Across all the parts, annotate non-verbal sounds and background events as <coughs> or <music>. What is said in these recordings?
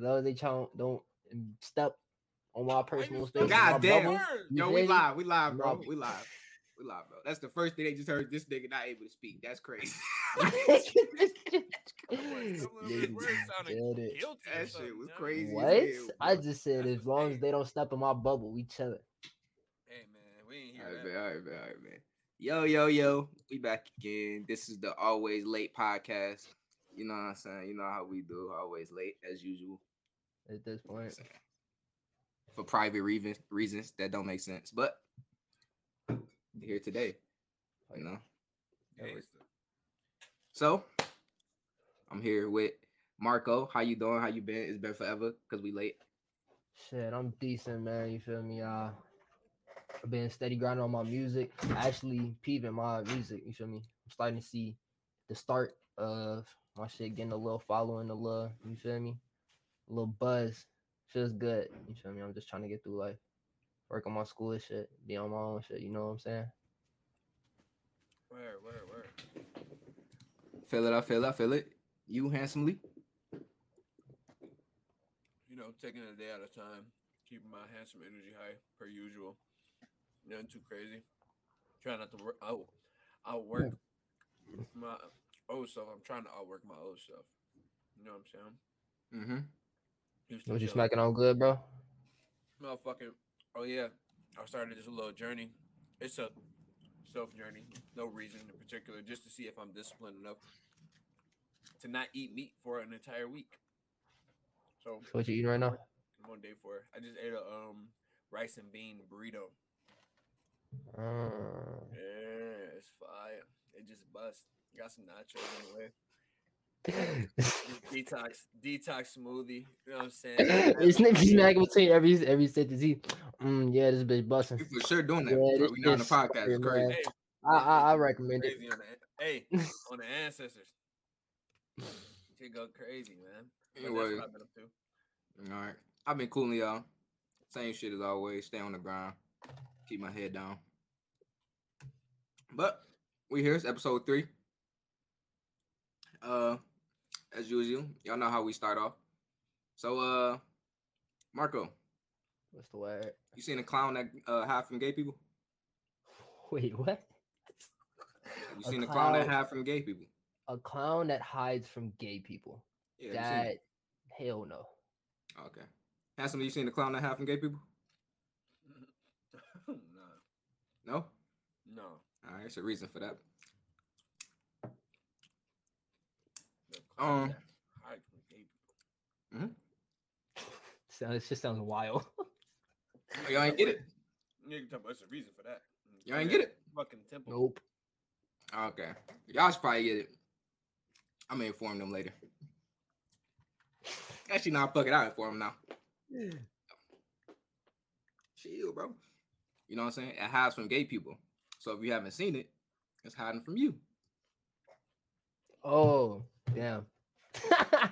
long as they try don't step on my personal space. God damn. bubble, Yo, we me? live. We live, bro. We live. We live, bro. That's the first thing they just heard. This nigga not able to speak. That's crazy. <laughs> Ladies Some of those words sounded and gentlemen. guilty or That shit was crazy. What? hell, I just said as long as they don't step in my bubble, we chilling. Hey man, we ain't All hear right, that. man. All right, man. All right, man. Yo, yo, yo. We back again. This is the Always Late podcast. You know what I'm saying? You know how we do. Always late, as usual. At this point, For private reasons, reasons that don't make sense. But here today. You know? Gangsta. So I'm here with Marco. How you doing? How you been? It's been forever because we late. shit, I'm decent, man. You feel me? Uh, I've been steady grinding on my music. Actually, peeping my music. You feel me? I'm starting to see the start of my shit getting a little following, a little. You feel me? A little buzz. Feels good. You feel me? I'm just trying to get through life. Work on my school and shit. Be on my own shit. You know what I'm saying? Where, where, where? Feel it, I feel it, I feel it. You handsomely. You know, taking a day at a time, keeping my handsome energy high per usual. Nothing too crazy. Trying not to work out, outwork my old self. I'm trying to outwork my old self. You know what I'm saying? Mm-hmm. To Was you smacking on good, bro? Motherfucking. Oh yeah, I started this little journey. It's a self journey. No reason in particular, just to see if I'm disciplined enough to not eat meat for an entire week. So So what you eating right now? I'm on day four. I just ate a um rice and bean burrito. Uh, Yeah, it's fire. It just bust. Got some nachos in the way. Just <laughs> detox, detox smoothie. You know what I'm saying? this nigga smacking between every every sentence. He, mm, yeah, this bitch busting. We for sure doing that. Yeah, bro. this we not on the podcast. It's crazy. Hey, I I, I recommend it. on the hey on the ancestors. <laughs> Shit go crazy, man. Anyway, I've been up to. all right. I've been cooling, y'all. Same shit as always. Stay on the ground. Keep my head down. But we here. It's episode three. Uh, as usual, y'all know how we start off. So, uh, Marco, What's the word? you seen a clown that uh hide from gay people? <laughs> Wait, what? You A seen a clown that clown- hide from gay people? A clown that hides from gay people. Yeah, that hell no. Okay. Handsome, you seen a clown that hide from gay people? <laughs> no, No. no. All right, it's a reason for that. The clowns Um, that hide from gay people. Sounds it just sounds wild. Oh, y'all ain't get it. Nigga, talk about it's a reason for that. Y'all ain't get it. Fucking temple. nope. Okay. Y'all should probably get it. I'm gonna inform them later. Actually, nah, fuck it. I'll inform them now. Yeah. Chill, bro. You know what I'm saying? It hides from gay people. So if you haven't seen it, it's hiding from you. Oh, damn. <laughs>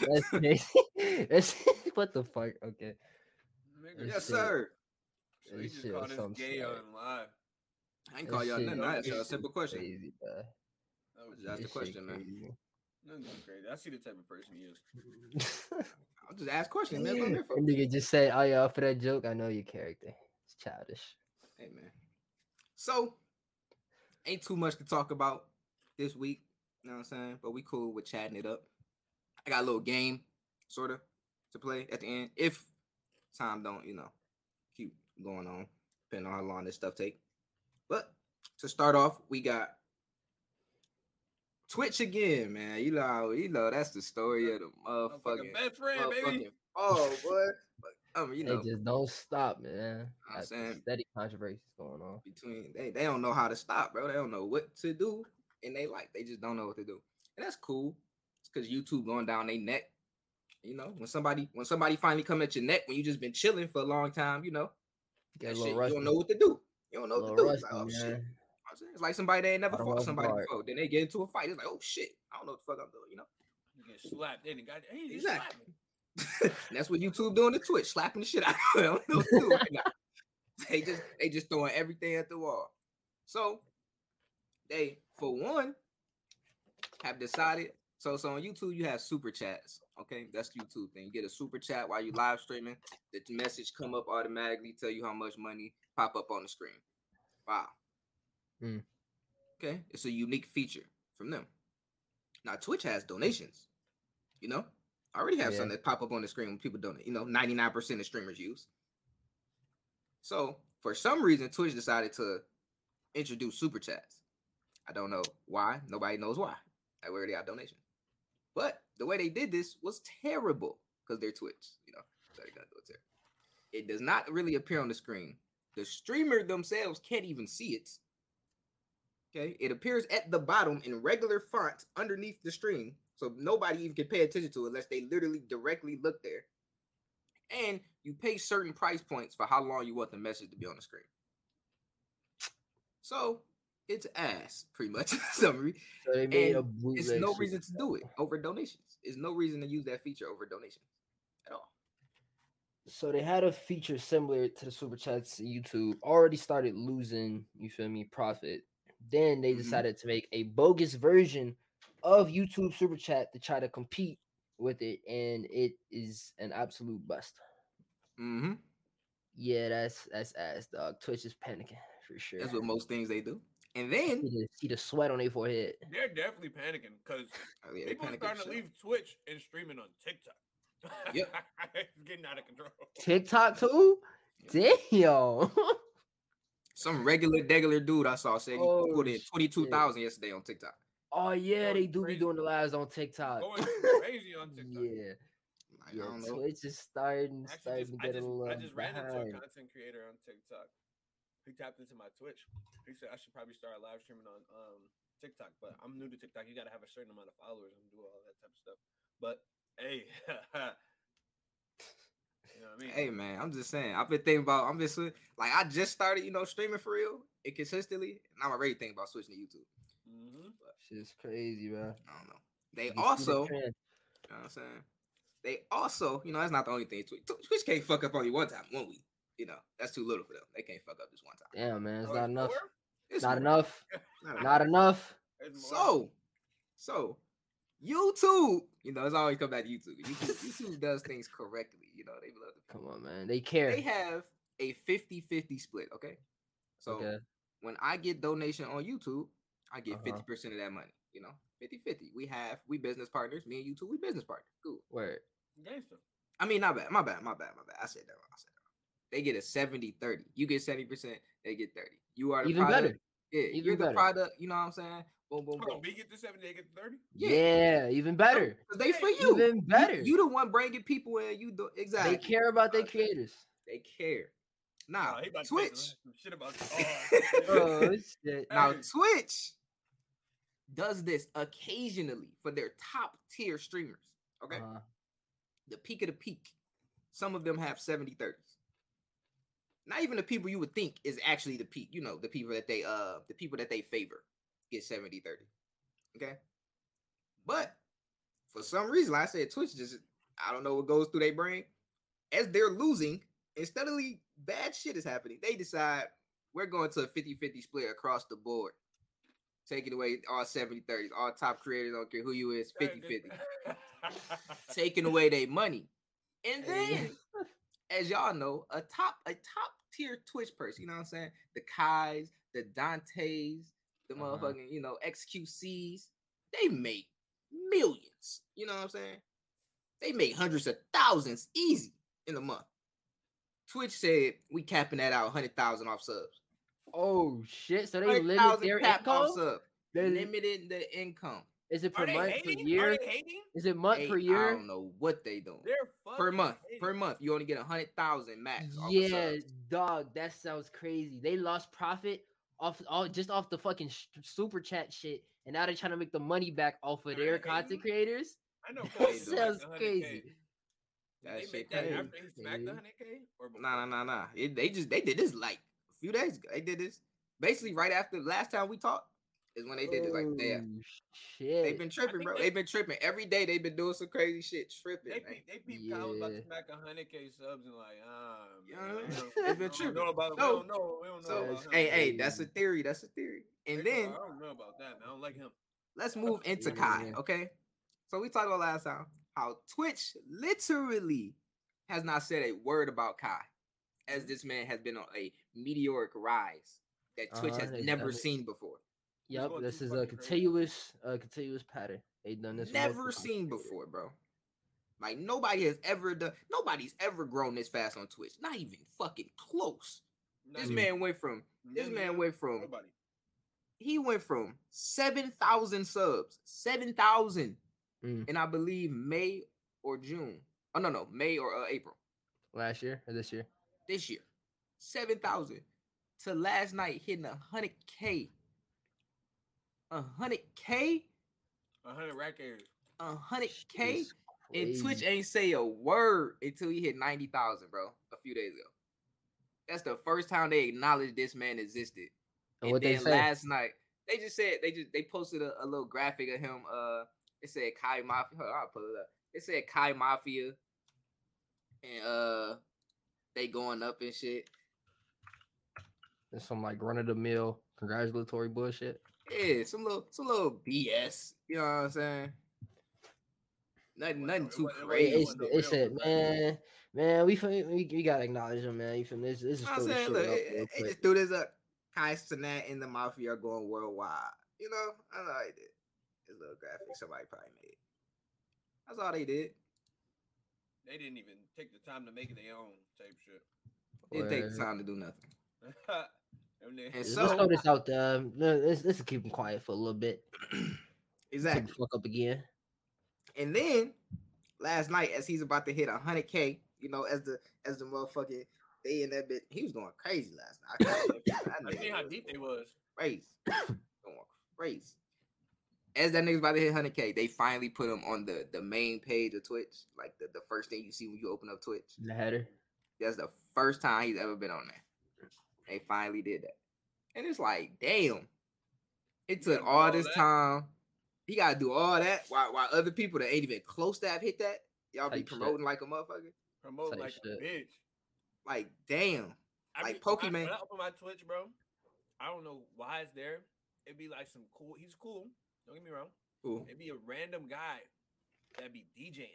That's crazy. <laughs> That's <laughs> what the fuck? Okay. Nigga, yes, shit- sir. So he just called us gay shit. on live. I ain't call y'all nothing. I asked y'all a simple question. Crazy, bro. That was Just ask the This question, man. crazy. Nothing crazy. I see the type of person he is. I'll just ask questions, man. That's what I'm here for. And nigga just say, "Oh yeah, for that joke, I know your character. It's childish." Hey man. So ain't too much to talk about this week. You know what I'm saying? But we cool with chatting it up. I got a little game, sort of, to play at the end. If time don't, you know, keep going on, depending on how long this stuff take. But to start off, we got Twitch again, man. You know, you know, that's the story of the Motherfucking motherfucking, best friend, baby. motherfucking oh boy. But, um, you know, They just don't stop, man. I'm Got saying- steady controversies going on. between they, they don't know how to stop, bro. They don't know what to do and they like they just don't know what to do. And that's cool. It's because YouTube going down their neck. You know, when somebody when somebody finally come at your neck when you just been chilling for a long time, you know, Get that shit, little you don't know what to do. You don't know what to little do. It's rusty, like, oh shit. man. You know what I'm saying? It's like somebody they ain't never Out fought somebody guard. before. Then they get into a fight. It's like, oh shit, I don't know what the fuck I'm doing, you know? You get slapped. Then got hey, he Exactly. slapped me. <laughs> That's what YouTube doing to Twitch, slapping the shit out of them. <laughs> They don't know what to do right. They just they just throwing everything at the wall. So they, for one, have decided So so on YouTube you have super chats. Okay, that's YouTube thing. You get a super chat while you live streaming. The message come up automatically, tell you how much money pop up on the screen. Wow. Mm. Okay, it's a unique feature from them. Now Twitch has donations. You know, I already have Yeah. something that pop up on the screen when people donate. You know, ninety nine percent of streamers use. So for some reason, Twitch decided to introduce super chats. I don't know why. Nobody knows why. I already got donations. But the way they did this was terrible because they're Twitch. You know, so they're gonna do it. It does not really appear on the screen. The streamer themselves can't even see it. Okay, it appears at the bottom in regular font underneath the stream, so nobody even can pay attention to it unless they literally directly look there. And you pay certain price points for how long you want the message to be on the screen. So it's ass, pretty much. <laughs> summary, So they made And it's no reason to do it over donations. It's no reason to use that feature over donations at all. So they had a feature similar to the super chats. YouTube already started losing. You feel me? Profit. Then they Mhm. decided to make a bogus version of YouTube super chat to try to compete with it, and it is an absolute bust. Mm-hmm. Yeah, that's that's ass, dog. Twitch is panicking for sure. That's what most things they do. And then see, the, see the sweat on their forehead. They're definitely panicking because oh, yeah, they people are panic starting to leave Twitch and streaming on TikTok. Yep. <laughs> it's getting out of control. TikTok too? Damn. Some regular, regular dude I saw said he Oh, put in twenty two thousand yesterday on TikTok. oh yeah, Going they do crazy. be doing the lives on TikTok. Going <laughs> crazy on TikTok. Yeah. Like, Yeah, I don't know. Twitch is starting, Actually, starting just, to I get just, a little I just ran into a content creator on TikTok. He tapped into my Twitch. He said I should probably start live streaming on um TikTok, but I'm new to TikTok. You got to have a certain amount of followers and do all that type of stuff. But hey, <laughs> you know what I mean? Hey man, I'm just saying. I've been thinking about. I'm just like I just started, you know, streaming for real and consistently, and I'm already thinking about switching to YouTube. hmm Shit's crazy, bro. I don't know. They You see the also, you know what I'm saying? They also, you know, that's not the only thing. Twitch, Twitch can't fuck up only one time, one week. You know, that's too little for them. They can't fuck up this one time. Damn, man, it's Oh, not it's enough. It's Not enough. <laughs> Not enough. Not enough. It's more. So, so YouTube, you know, it's always come back to YouTube. YouTube, YouTube <laughs> does things correctly. You know, they love to. Come on, man. They care. They have a 50-50 split. Okay, so okay. when I get donation on YouTube, I get Uh-huh. 50% of that money. You know, 50-50. We have we business partners. Me and you two, we business partners. Cool. Word. Gangster. I mean, not bad. My bad. My bad. My bad. I said that wrong. I said that wrong. They get a 70-30. You get 70%, they get 30. You are the Even product. better. Yeah, Even you're the product. You know what I'm saying? Boom, boom, boom. we get the 70, they get the 30? Yeah, even better. 'Cause they for you. Even better. You, the one bringing people in. You do exactly. They care about their creators. They care. Now Oh, he about to say some- Twitch. shit about Oh <laughs> shit. Now Twitch does this occasionally for their top tier streamers. Okay, Uh-huh. the peak of the peak. Some of them have 70 30s. Not even the people you would think is actually the peak. You know, the people that they uh the people that they favor get 70 30. Okay. But for some reason, like I said Twitch just I don't know what goes through their brain. As they're losing, and le- bad shit is happening, they decide we're going to a 50-50 split across the board. Taking away all 70 30s, all top creators, don't care who you is, 50 50 <laughs> taking away their money. And then, as y'all know, a top a top tier Twitch person, you know what I'm saying? The Kais, the Dantes, the Uh-huh. motherfucking, you know, XQCs, they make millions. You know what I'm saying? They make hundreds of thousands easy in a month. Twitch said we capping that out, hundred thousand off subs. Oh shit. So they limit their income? sub. They- Limited the income. Is it Are per they month, per hating? Are year? they hating? Is it month They- per year? I don't know what they doing. They're per month. hating. Per month, you only get a hundred thousand max. Yeah, dog, that sounds crazy. They lost profit off all just off the fucking sh- super chat shit, and now they're trying to make the money back off of Are their content hating? creators. I know. That Cole like sounds crazy. That they shit make that crazy. after he smacked the 100K? Or before? Nah, nah, nah, nah. It, they just they did this like a few days ago. They did this basically right after the last time we talked is when they did this. Like, yeah, Oh, shit. they've been tripping, bro. they- They've been tripping every day. They've been doing some crazy shit, tripping. They man. peep, they peep Kyle about Yeah. to smack 100K subs and like, ah, Yeah, man, we <laughs> don't- they've been don't tripping. know about, So- we don't know, we don't know So, about That's him. hey, hey, that's a theory. That's a theory. And They then go, I don't know about that, man. I don't like him. let's move into Yeah. Kai. Okay, So we talked about last time how Twitch literally has not said a word about Kai, as this man has been on a meteoric rise that Twitch Uh-huh, has never seen before. Yep, this is a continuous, uh, continuous pattern. They done this. Never seen content before, bro. Like nobody has ever done. Nobody's ever grown this fast on Twitch. Not even fucking close. Not This even- man went from. This none man went from. Nobody. He went from seven thousand subs, seven thousand, Mm. in I believe May or June. Oh no, no, May or uh, April last year or this year. this year. Seven thousand to last night hitting a hundred k. A hundred k, A hundred rack A hundred K. And Twitch ain't say a word until he hit 90,000, bro, a few days ago. That's the first time they acknowledged this man existed. And And, what they then say? last night, they just said they just they posted a, a little graphic of him. Uh it said Kai Mafia. Hold on, I'll pull it up. It said Kai Mafia. And uh they going up and shit. There's some like run of the mill congratulatory bullshit. Yeah, some little some little BS. You know what I'm saying? Nothing, nothing It too wa- it wa- It, crazy. it's, wasn't it said, man, man, we, fin- we we gotta acknowledge him, man. You feel me? This, this is I'm throw the saying, look, up it, it, just threw this up. Kai Cenat and the Mafia are going worldwide. You know, I know they did. This little graphic somebody probably made. That's all they did. They didn't even take the time to make it their own type shit. Didn't take the time to do nothing. <laughs> And then- And Let's throw this out there. Um, let's, let's keep him quiet for a little bit. <clears throat> Take exactly. the fuck up again. And then last night, as he's about to hit hundred k, you know, as the as the motherfucking they in that bit, he was going crazy last night. I can't- <coughs> that I nigga seen how deep they was. crazy, going crazy. As that nigga's about to hit 100k, they finally put him on the the main page of Twitch, like the, the first thing you see when you open up Twitch. The header. That's the first time he's ever been on there. They finally did that. And it's like, damn. It took all all this that? time. He gotta do all that while, while other people that ain't even close to have hit that. Y'all be Type shit. promoting like a motherfucker. Promote Type like a bitch. Like, damn. I Like be- when I- Pokemon. When I open my Twitch, bro, I don't know why it's there. It'd be like some cool. He's cool. Don't get me wrong. Ooh. It'd be a random guy that'd be DJing.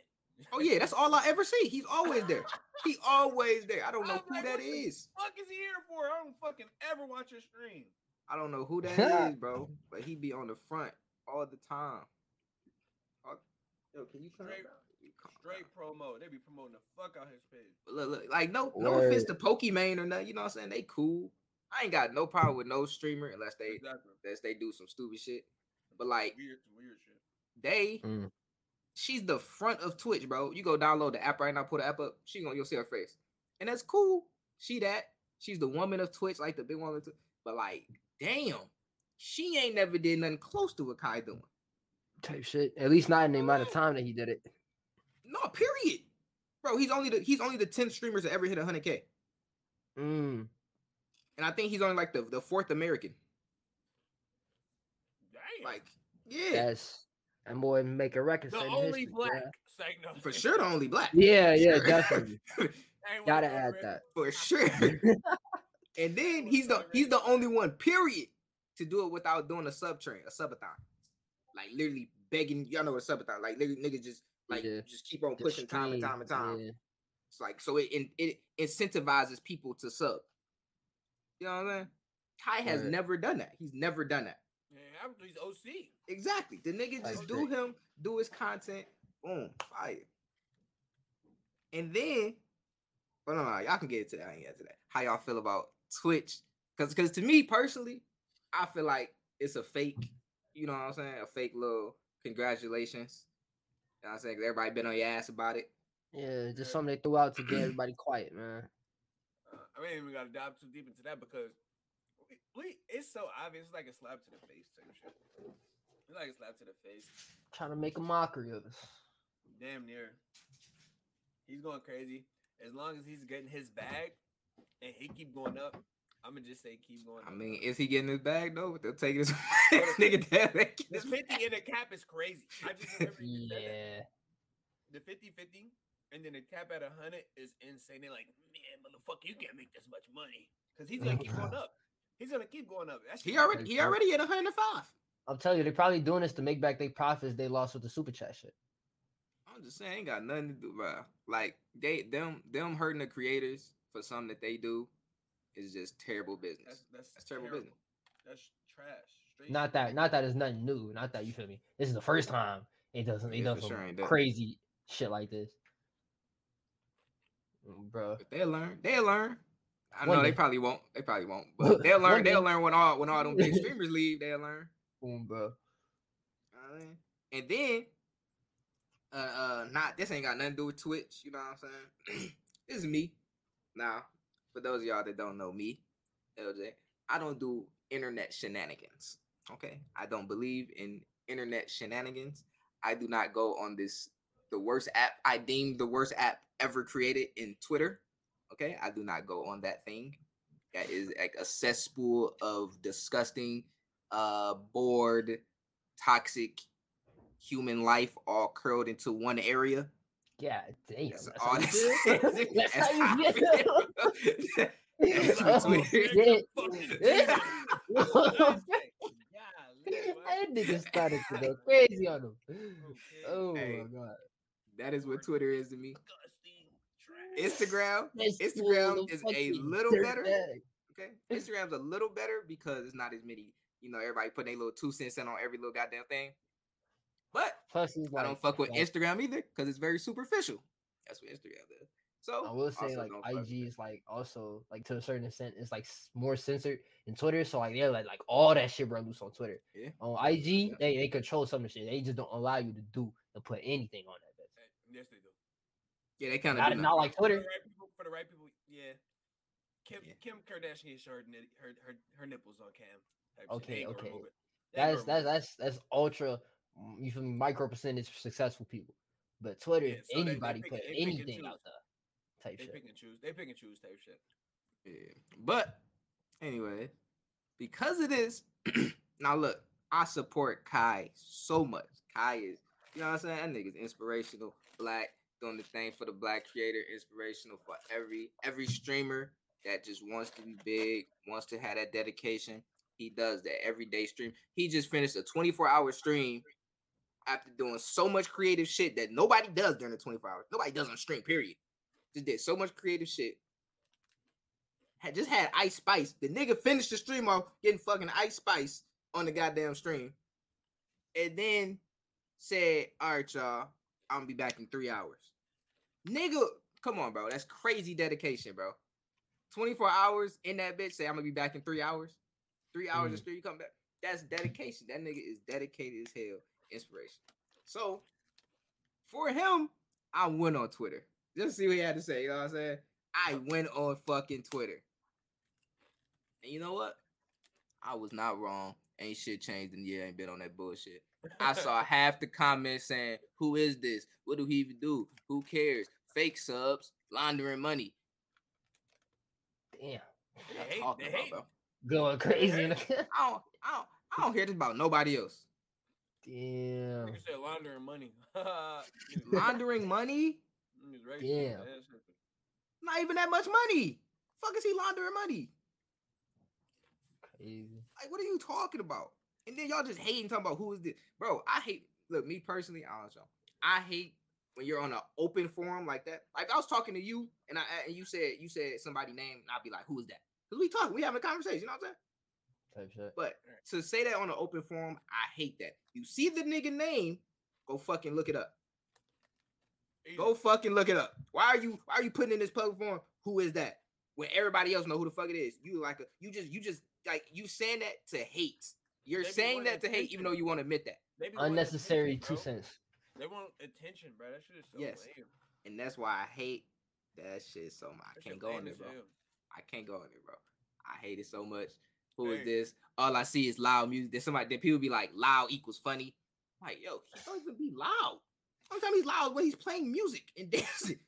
Oh yeah, that's all I ever see. He's always there. He <laughs> always there. I don't know I'm who like, that what the fuck is he here for? I don't fucking ever watch your stream. I don't know who that <laughs> is, bro. But he be on the front all the time. Yo, can you calm Straight- down? You calm Straight promo. They be promoting the fuck out his page. Look, look, like no, no offense to Word. Pokimane or nothing. You know what I'm saying? They cool. I ain't got no problem with no streamer unless they Exactly. unless they do some stupid shit. But like Weird, weird shit. they, Mm. She's the front of Twitch, bro. You go download the app right now, put the app up. She gonna you'll see her face, and that's cool. She that she's the woman of Twitch, like the big woman. Of Twitch. But like, damn, she ain't never did nothing close to what Kai doing. Type shit. At least not in the amount of time that he did it. No, period, bro. He's only the he's only the 10 streamers that ever hit 100k, Mm. and I think he's only like the the fourth American. Damn. Like, yeah, Yes. That boy make a record. the only history, black. bruh. Say no. for sure the only black. Yeah, yeah, Sure. definitely. <laughs> Gotta add red. that. for sure. <laughs> and then he's the he's the only one, period, to do it without doing a sub train, a subathon. Like literally begging, y'all know what a subathon, like niggas, niggas just like Yeah. just keep on The pushing time and time and time. yeah. It's like so it it, it incentivizes people to sub. You know what I'm saying? Kai has Right. never done that. He's never done that. Yeah, he's OC. Exactly. The nigga just Like do that. him, do his content, boom, fire. And then, but no, no, y'all can get into that. I ain't get to that. How y'all feel about Twitch? Because, because to me personally, I feel like it's a fake. You know what I'm saying? A fake little congratulations. You know what I'm saying? 'Cause everybody been on your ass about it. Yeah, just something they threw out to get <clears throat> everybody quiet, man. Uh, I ain't even got to dive too deep into that because we, we it's so obvious. It's like a slap to the face type shit. It's like a slap to the face. Trying to make a mockery of us. Damn near. He's going crazy. As long as he's getting his bag and he keep going up, I'm gonna just say keep going. I up. mean, is he getting his bag though? They'll take his <laughs> <laughs> nigga down. they get the 50 bag. in the cap is crazy. I just remember you. Yeah. The 50 50 and then the cap at 100 is insane. They're like, man, motherfucker, you can't make this much money because he's gonna keep mm-hmm. going up. He's gonna keep going up. That's He already he already at 105. I'm telling you, they're probably doing this to make back their profits they lost with the super chat shit. I'm just saying, ain't got nothing to do, bro. Like they them them hurting the creators for something that they do is just terrible business. That's that's, That's terrible business. That's trash. Straight Not that, not that it's nothing new. Not that you feel me. This is the first time it doesn't. It Yeah, does for some sure ain't that. crazy shit like this, mm, bro. But they'll learn. They'll learn. I One know they probably won't. They probably won't. But <laughs> they'll learn. They'll learn when all when all them big <laughs> streamers leave. They'll learn. Bro. And then, uh, uh, not this ain't got nothing to do with Twitch. You know what I'm saying? <clears throat> this is me. Now, for those of y'all that don't know me, LJ, I don't do internet shenanigans. Okay, I don't believe in internet shenanigans. I do not go on this the worst app I deem the worst app ever created in Twitter. Okay, I do not go on that thing. That is like a cesspool of disgusting, uh, bored, toxic human life all curled into one area. Yeah, damn. That's That's all how you this. <laughs> That's That's how how <laughs> you <laughs> I feel. feel. Oh, what Twitter- yeah. Golly, that nigga started to go crazy on him. Okay. Oh Hey. my god. That is what Twitter is to me. Instagram, This Instagram fool, is a little better. bag. Okay, Instagram's a little better because it's not as many. You know, everybody putting a little two cents in on every little goddamn thing. But Plus, it's I like, don't fuck with like, Instagram either because it's very superficial. That's what Instagram does. So I will say like don't fuck with IG is like also like to a certain extent it's like more censored in Twitter. So like they're like like all that shit bro loose on Twitter. Yeah. On IG, Yeah. they, they control some of the shit. They just don't allow you to do to put anything on that. bitch. Eh, yes, they do. Yeah, they kind Not, of not like For the Twitter. right people, for the right people, yeah. Kim Yeah. Kim Kardashian showed her, nit- her her her nipples on cam. Type shit. Okay, They ain't gonna okay. remove it. They ain't That's that's that's that's ultra mm, you feel me micro percentage for successful people. But Twitter, Yeah, so they- they anybody pick put they anything out there. Type They shit. pick and choose. They pick and choose type shit. Yeah. But anyway, because of this, <clears throat> now look, I support Kai so much. Kai is, you know what I'm saying? That nigga's inspirational. Black, doing the thing for the black creator, inspirational for every every streamer that just wants to be big, wants to have that dedication. He does that every day stream. He just finished a 24 hour stream after doing so much creative shit that nobody does during the 24 hours. Nobody does on stream, period. Just did so much creative shit had just had Ice Spice. The nigga finished the stream off getting fucking Ice Spice on the goddamn stream, and then said, "All right, y'all, I'm gonna be back in three hours." Nigga, come on, bro. That's crazy dedication, bro. 24 hours in that bitch. Say I'm gonna be back in three hours. Three hours of Mm. stream, you come back. That's dedication. That nigga is dedicated as hell. Inspiration. So for him, I went on Twitter. Just see what he had to say. You know what I'm saying? I went on fucking Twitter. And you know what? I was not wrong. Ain't shit changed in a year. Ain't been on that bullshit. I <laughs> saw half the comments saying, "Who is this? What do he even do? Who cares? Fake subs, laundering money." Damn. What They y'all hate- talking about, bro? Going crazy. <laughs> I <laughs> don't, I don't, I don't hear this about nobody else. Damn. Nigga said laundering money. <laughs> Laundering money? niggas racist, Damn. man. That's something. Not even that much money. Fuck is he laundering money? Crazy. Like, what are you talking about? And then y'all just hating talking about who is this, bro? I hate. Look, me personally, I don't know. I hate when you're on an open forum like that. Like I was talking to you, and I and you said you said somebody name, and I'd be like, who is that? Because we talking, we having a conversation. You know what I'm saying? Type shit. But to say that on an open forum, I hate that. You see the nigga name, go fucking look it up. Easy. Go fucking look it up. Why are you why are you putting in this public forum? Who is that? When everybody else know who the fuck it is. You like a you just you just like you saying that to hate. You're They saying that to hate, even though you won't admit that. They be wanting Unnecessary two cents. They want attention, bro. That shit is so Yes. lame. And that's why I hate that shit so much. I That can't go lame in there, bro. hell. I can't go in there, bro. I hate it so much. Who is this? All I see is loud music. Then somebody, then people be like, loud equals funny. I'm like, yo, he don't even be loud. Sometimes he's loud when he's playing music and <laughs> dancing.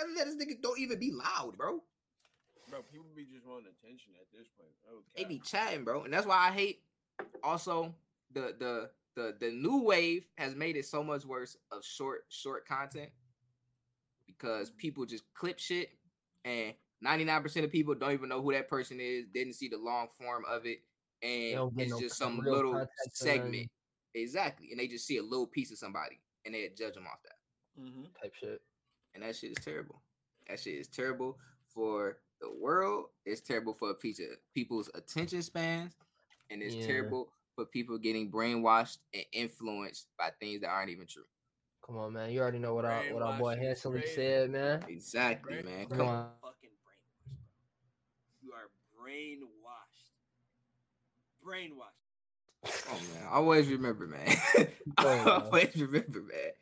Other than that, this nigga don't even be loud, bro. Bro, people be just wanting attention at this point. Oh, They be chatting, bro, and that's why I hate. Also, the the the the new wave has made it so much worse of short short content because mm. people just clip shit, and ninety nine percent of people don't even know who that person is. Didn't see the long form of it, and it's no just some little segment. nothing. Exactly, and they just see a little piece of somebody and they judge them off that. Mm-hmm. type shit. and that shit is terrible. That shit is terrible for the world. It's terrible for piece of people's attention spans, and it's Yeah. terrible for people getting brainwashed and influenced by things that aren't even true. Come on, man. You already know what our what our boy Brainwashing is handsomely crazy. said, man. Exactly, man. Come Come on. Fucking brainwashed, bro. You are brainwashed. Brainwashed. Oh man, always remember, man. <laughs> Oh, man. always remember, man.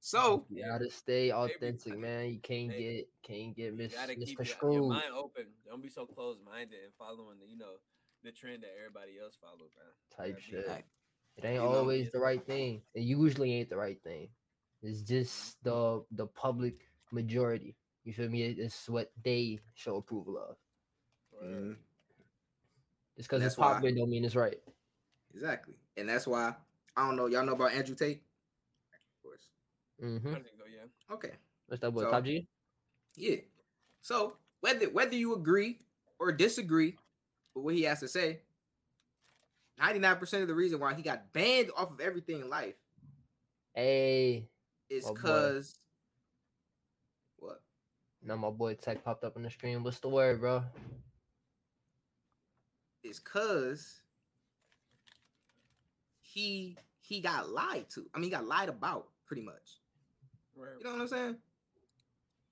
So You gotta stay authentic, man. You can't maybe- get can't get You mis- gotta keep your, your mind open. Don't be so closed minded and following the, you know, the trend that everybody else follows, man. Type Gotta be- shit. It ain't always the right thing. It usually ain't the right thing. It's just mm-hmm. the the public majority. You feel me? It- It's what they show approval of. Word. mhm, Just because That's it's why- popular don't mean it's right. exactly, and that's why I don't know. Y'all know about Andrew Tate? Of course. Mm-hmm. I think so, yeah. Okay. What's that boy? So- Top G? Yeah. So whether whether you agree or disagree with what he has to say, 99% of the reason why he got banned off of everything in life Hey, is Oh, because what? now my boy Tech popped up on the screen. What's the word, bro? Is cause he he got lied to. I mean, he got lied about pretty much. Word. You know what I'm saying?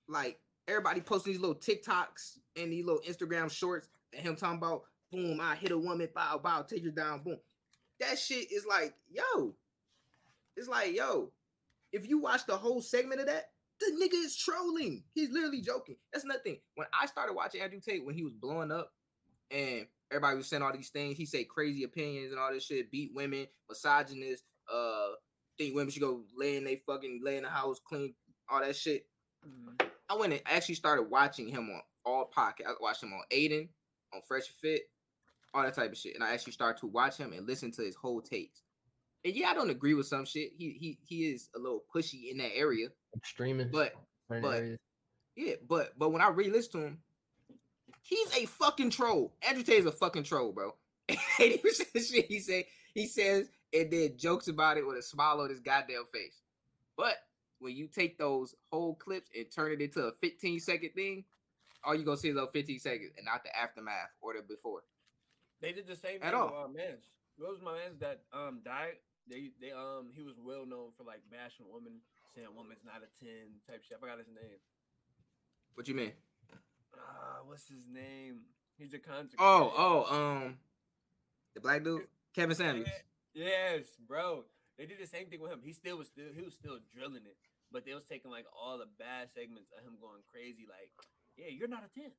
Like everybody posting these little TikToks and these little Instagram shorts and him talking about boom, I hit a woman, bow, bow, take her down, boom. That shit is like, yo, it's like, yo, if you watch the whole segment of that, the nigga is trolling. He's literally joking. That's nothing. When I started watching Andrew Tate when he was blowing up and everybody was saying all these things, he said crazy opinions and all this shit, beat women, misogynist, uh, think women should go lay in they fucking lay in the house, clean all that shit. Mhm. I went and actually started watching him on all podcasts. I watched him on Adin, on Fresh Fit, all that type of shit. And I actually started to watch him and listen to his whole takes. And yeah, I don't agree with some shit. He he he is a little pushy in that area. Extremist. But but- areas. yeah, but but when I re-listen to him, he's a fucking troll. Andrew Tate is a fucking troll, bro. <laughs> 80% of shit he say he says and then jokes about it with a smile on his goddamn face. But when you take those whole clips and turn it into a 15 second thing, all you gonna see is those 15 seconds and not the aftermath or the before. They did the same At thing all. with uh, Mans. What was my man's that um died? They they um he was well known for like bashing women, saying woman's not a ten type shit. I forgot his name. What you mean? Ah, what's his name? He's a content. Oh, oh, um, the black dude, Kevin Samuels. Yes, bro. They did the same thing with him. He still was still he was still drilling it, but they was taking like all the bad segments of him going crazy. Like, yeah, you're not a ten.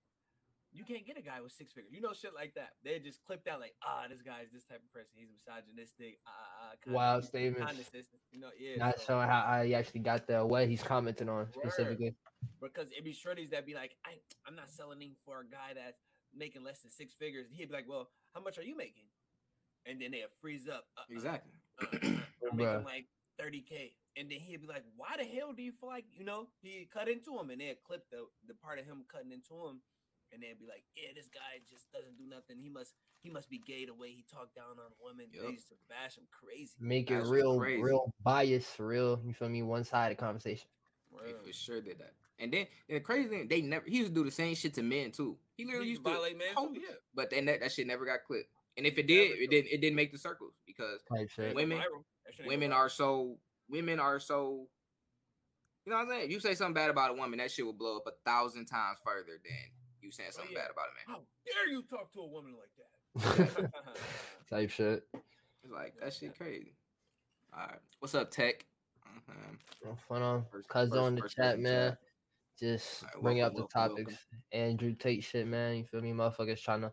You can't get a guy with six figures. You know shit like that. They just clipped out like, ah, this guy's this type of person. He's misogynistic. Ah, ah, ah, kinda- Wild he's statements. condescending, You know, yeah. Not so- showing how I actually got the what he's commenting on Word. specifically. because it'd be shorties that'd be like, I, I'm not selling him for a guy that's making less than six figures. He'd be like, Well, how much are you making? And then they'd freeze up. Uh, uh, Exactly. uh, uh, I'm making like 30k. And then he'd be like, Why the hell do you feel like you know? He cut into him and they'd clip the, the part of him cutting into him, and they'd be like, Yeah, this guy just doesn't do nothing. He must he must be gay the way he talked down on women. Yup. They used to bash him crazy. Make it That's real, crazy. real bias, real. You feel me? One sided conversation. They Word. for sure did that. And then and the crazy thing, they never he used to do the same shit to men too. He He literally used used to to violate man hold- too, yeah. but then that, that shit never got clipped. And if it did, it did. didn't it didn't make the circles because Type shit. Ain't go Women- viral. That shit ain't go women are so women are so you know what I'm saying? If you say something bad about a woman, that shit will blow up a thousand times further than you saying something yeah. bad about a man. How dare you talk to a woman like that? <laughs> Type shit. It's like that shit crazy. All right. What's up, Tech? Mhm. Well, Fun on. First- Cuz on the first chat, person man. chat. Just Alright, bring welcome, up the welcome, welcome. topics. Andrew Tate shit, man. You feel me? Motherfuckers trying to,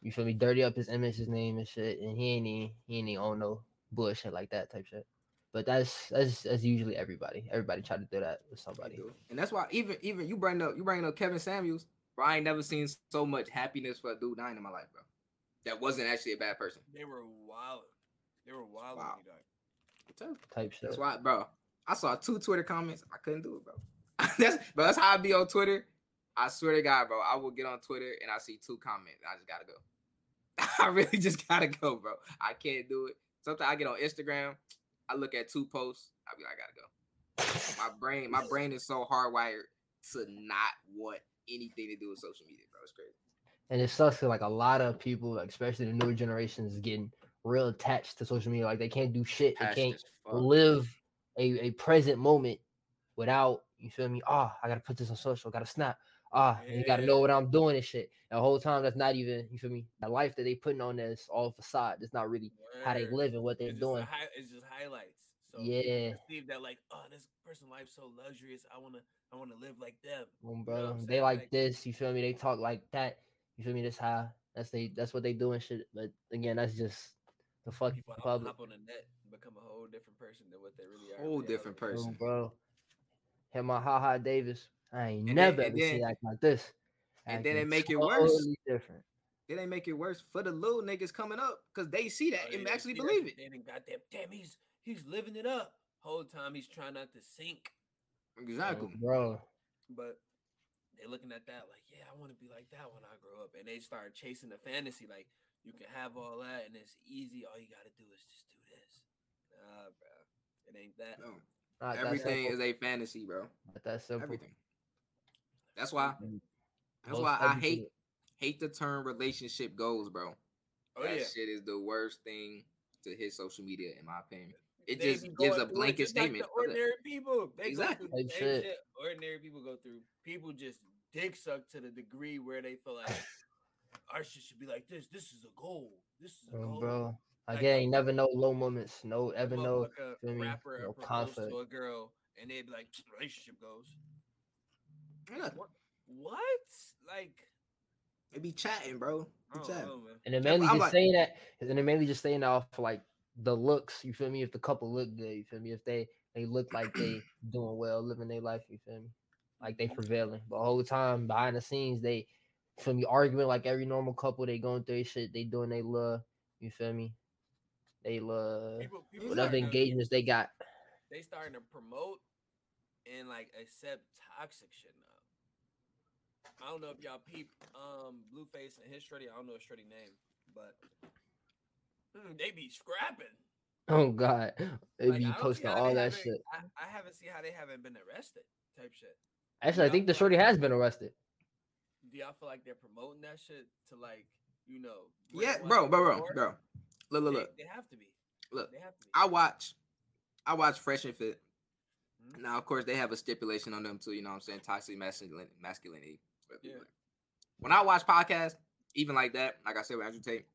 you feel me? Dirty up his image, his name and shit. And he ain't even, he ain't even on no bullshit like that type shit. But that's that's that's usually everybody. Everybody try to do that with somebody. And that's why even even you bring up you bringing up Kevin Samuels, bro. I ain't never seen so much happiness for a dude dying in my life, bro. That wasn't actually a bad person. they were wild. They were wild Wow. when he died. You. Type shit. That's why, bro. I saw two Twitter comments. I couldn't do it, bro. <laughs> that's but that's how I be on Twitter. I swear to God, bro. I will get on Twitter and I see two comments. I just gotta go. <laughs> I really just gotta go, bro. I can't do it. Sometimes I get on Instagram, I look at two posts, I be like, I gotta go. My brain, my brain is so hardwired to not want anything to do with social media, bro. It's crazy. and it sucks like a lot of people, especially the newer generations, is getting real attached to social media. Like they can't do shit. They can't live a, a present moment without you feel me. Ah, I gotta put this on social. Gotta snap. Ah, and you gotta know what I'm doing and shit. The whole time that's not even you feel me. The life that they putting on this all facade. It's not really how they live and what they're It's doing. hi- it's just highlights. So Yeah. perceive that like, oh, this person life so luxurious. I wanna, I wanna live like them. Boom, You know bro. they like Like- this. You feel me? They talk like that. You feel me? That's how. That's they. That's what they do and shit. But again, that's just the fucking People hop, public. hop on the net and become a whole different person than what they really are. Whole reality. different Boom, person. bro. Hit my ha ha Davis. I ain't And never and ever seen then- act like this. and then Acting it make it worse. totally Different. Then they make it worse for the little niggas coming up because they see that Oh, and actually see that believe it. They done goddamn, damn, he's he's living it up. Whole time he's trying not to sink, Exactly. bro. but they're looking at that like, yeah, I want to be like that when I grow up, and they start chasing the fantasy like you can have all that and it's easy. All you got to do is just do this. Nah, bro, it ain't that. No, Not everything simple. is a fantasy, bro. Not that simple. Everything. That's why. That's Most why I everything- hate hate the term relationship goals, bro. Oh that yeah, shit is the worst thing to hit social media, in my opinion. It They just gives a blanket just like statement. the of that. ordinary people, they Exactly. go through the Type same shit. shit. Ordinary people go through. People just dick suck to the degree where they feel like <laughs> our shit should be like this. This is a goal. This is a Oh, goal. bro. Like, Again, you never know low moments. No, ever know. motherfucker, feel a me? rapper No or conflict. to a girl, and they'd be like, relationship goes. Yeah, What? What? Like, They be chatting, bro. I Be chatting. know. And then Yeah, mainly I'm just like- saying that, and then mainly just saying that off for like the looks. You feel me? If the couple look good, you feel me? If they they look like they <clears throat> doing well, living their life, you feel me? Like they prevailing. But all the time behind the scenes, they feel me arguing like every normal couple. They going through their shit. They doing they love. You feel me? They love People, people whatever starting to- engagements they got. they starting to promote and like accept toxic shit now. I don't know if y'all peep um Blueface and his shreddy. I don't know his shreddy name, but they be scrapping. Oh God, they Like, be I posting all that shit. I, I haven't seen how they haven't been arrested. Type shit. Actually, I y'all think the feel like- shorty has been arrested. Do y'all feel like they're promoting that shit to like you know? Yeah, bro, bro, bro, bro. Look, look, They, look. they have to be. Look, They have to be. I watch, I watch Fresh and Fit. Mhm. Now, of course, they have a stipulation on them too. You know what I'm saying? Toxic masculinity. masculinity. Yeah. When I watch podcasts, even like that, like I said with Andrew Tate,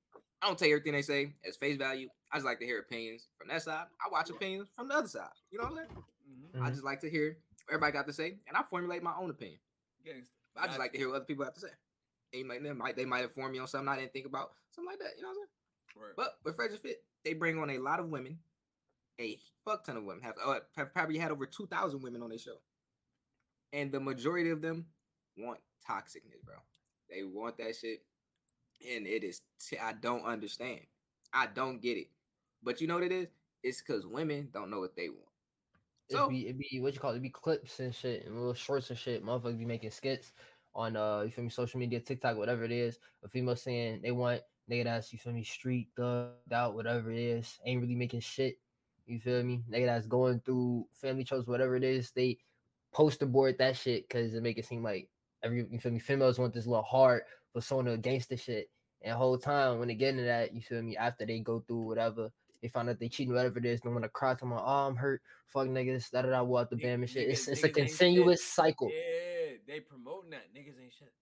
I don't take everything they say as face value. I just like to hear opinions from that side. I watch opinions from the other side. You know what I'm saying? Mhm. I Mhm. just like to hear what everybody got to say, and I formulate my own opinion. Gangsta. I just Got like to hear what other people have to say. And you might, they might they might inform me on something I didn't think about, something like that. You know what I'm saying? Word. But with Fresh Fit, they bring on a lot of women, a fuck ton of women. Have, uh, have probably had over two thousand women on their show, and the majority of them want toxicness, bro. They want that shit, and it is. T- I don't understand. I don't get it. But you know what it is? It's because women don't know what they want. It'd So be, it'd be what you call it, it'd be clips and shit and little shorts and shit. Motherfuckers be making skits on uh you feel me, social media, TikTok, whatever it is. A female saying they want nigga that's you feel me, street thugged out, whatever it is, ain't really making shit. You feel me? Nigga that's going through family troubles, whatever it is, they poster board that shit because it make it seem like every you feel me, females want this little hard persona gangster shit. And the whole time when they get into that, you feel me, after they go through whatever, they find out they cheating, whatever it is, they want to cry to my oh I'm hurt, fuck niggas, da da da what the Nigg- bam and shit. It's niggas- it's a niggas ain't shit. continuous cycle. Yeah, they promoting that. Niggas ain't shit.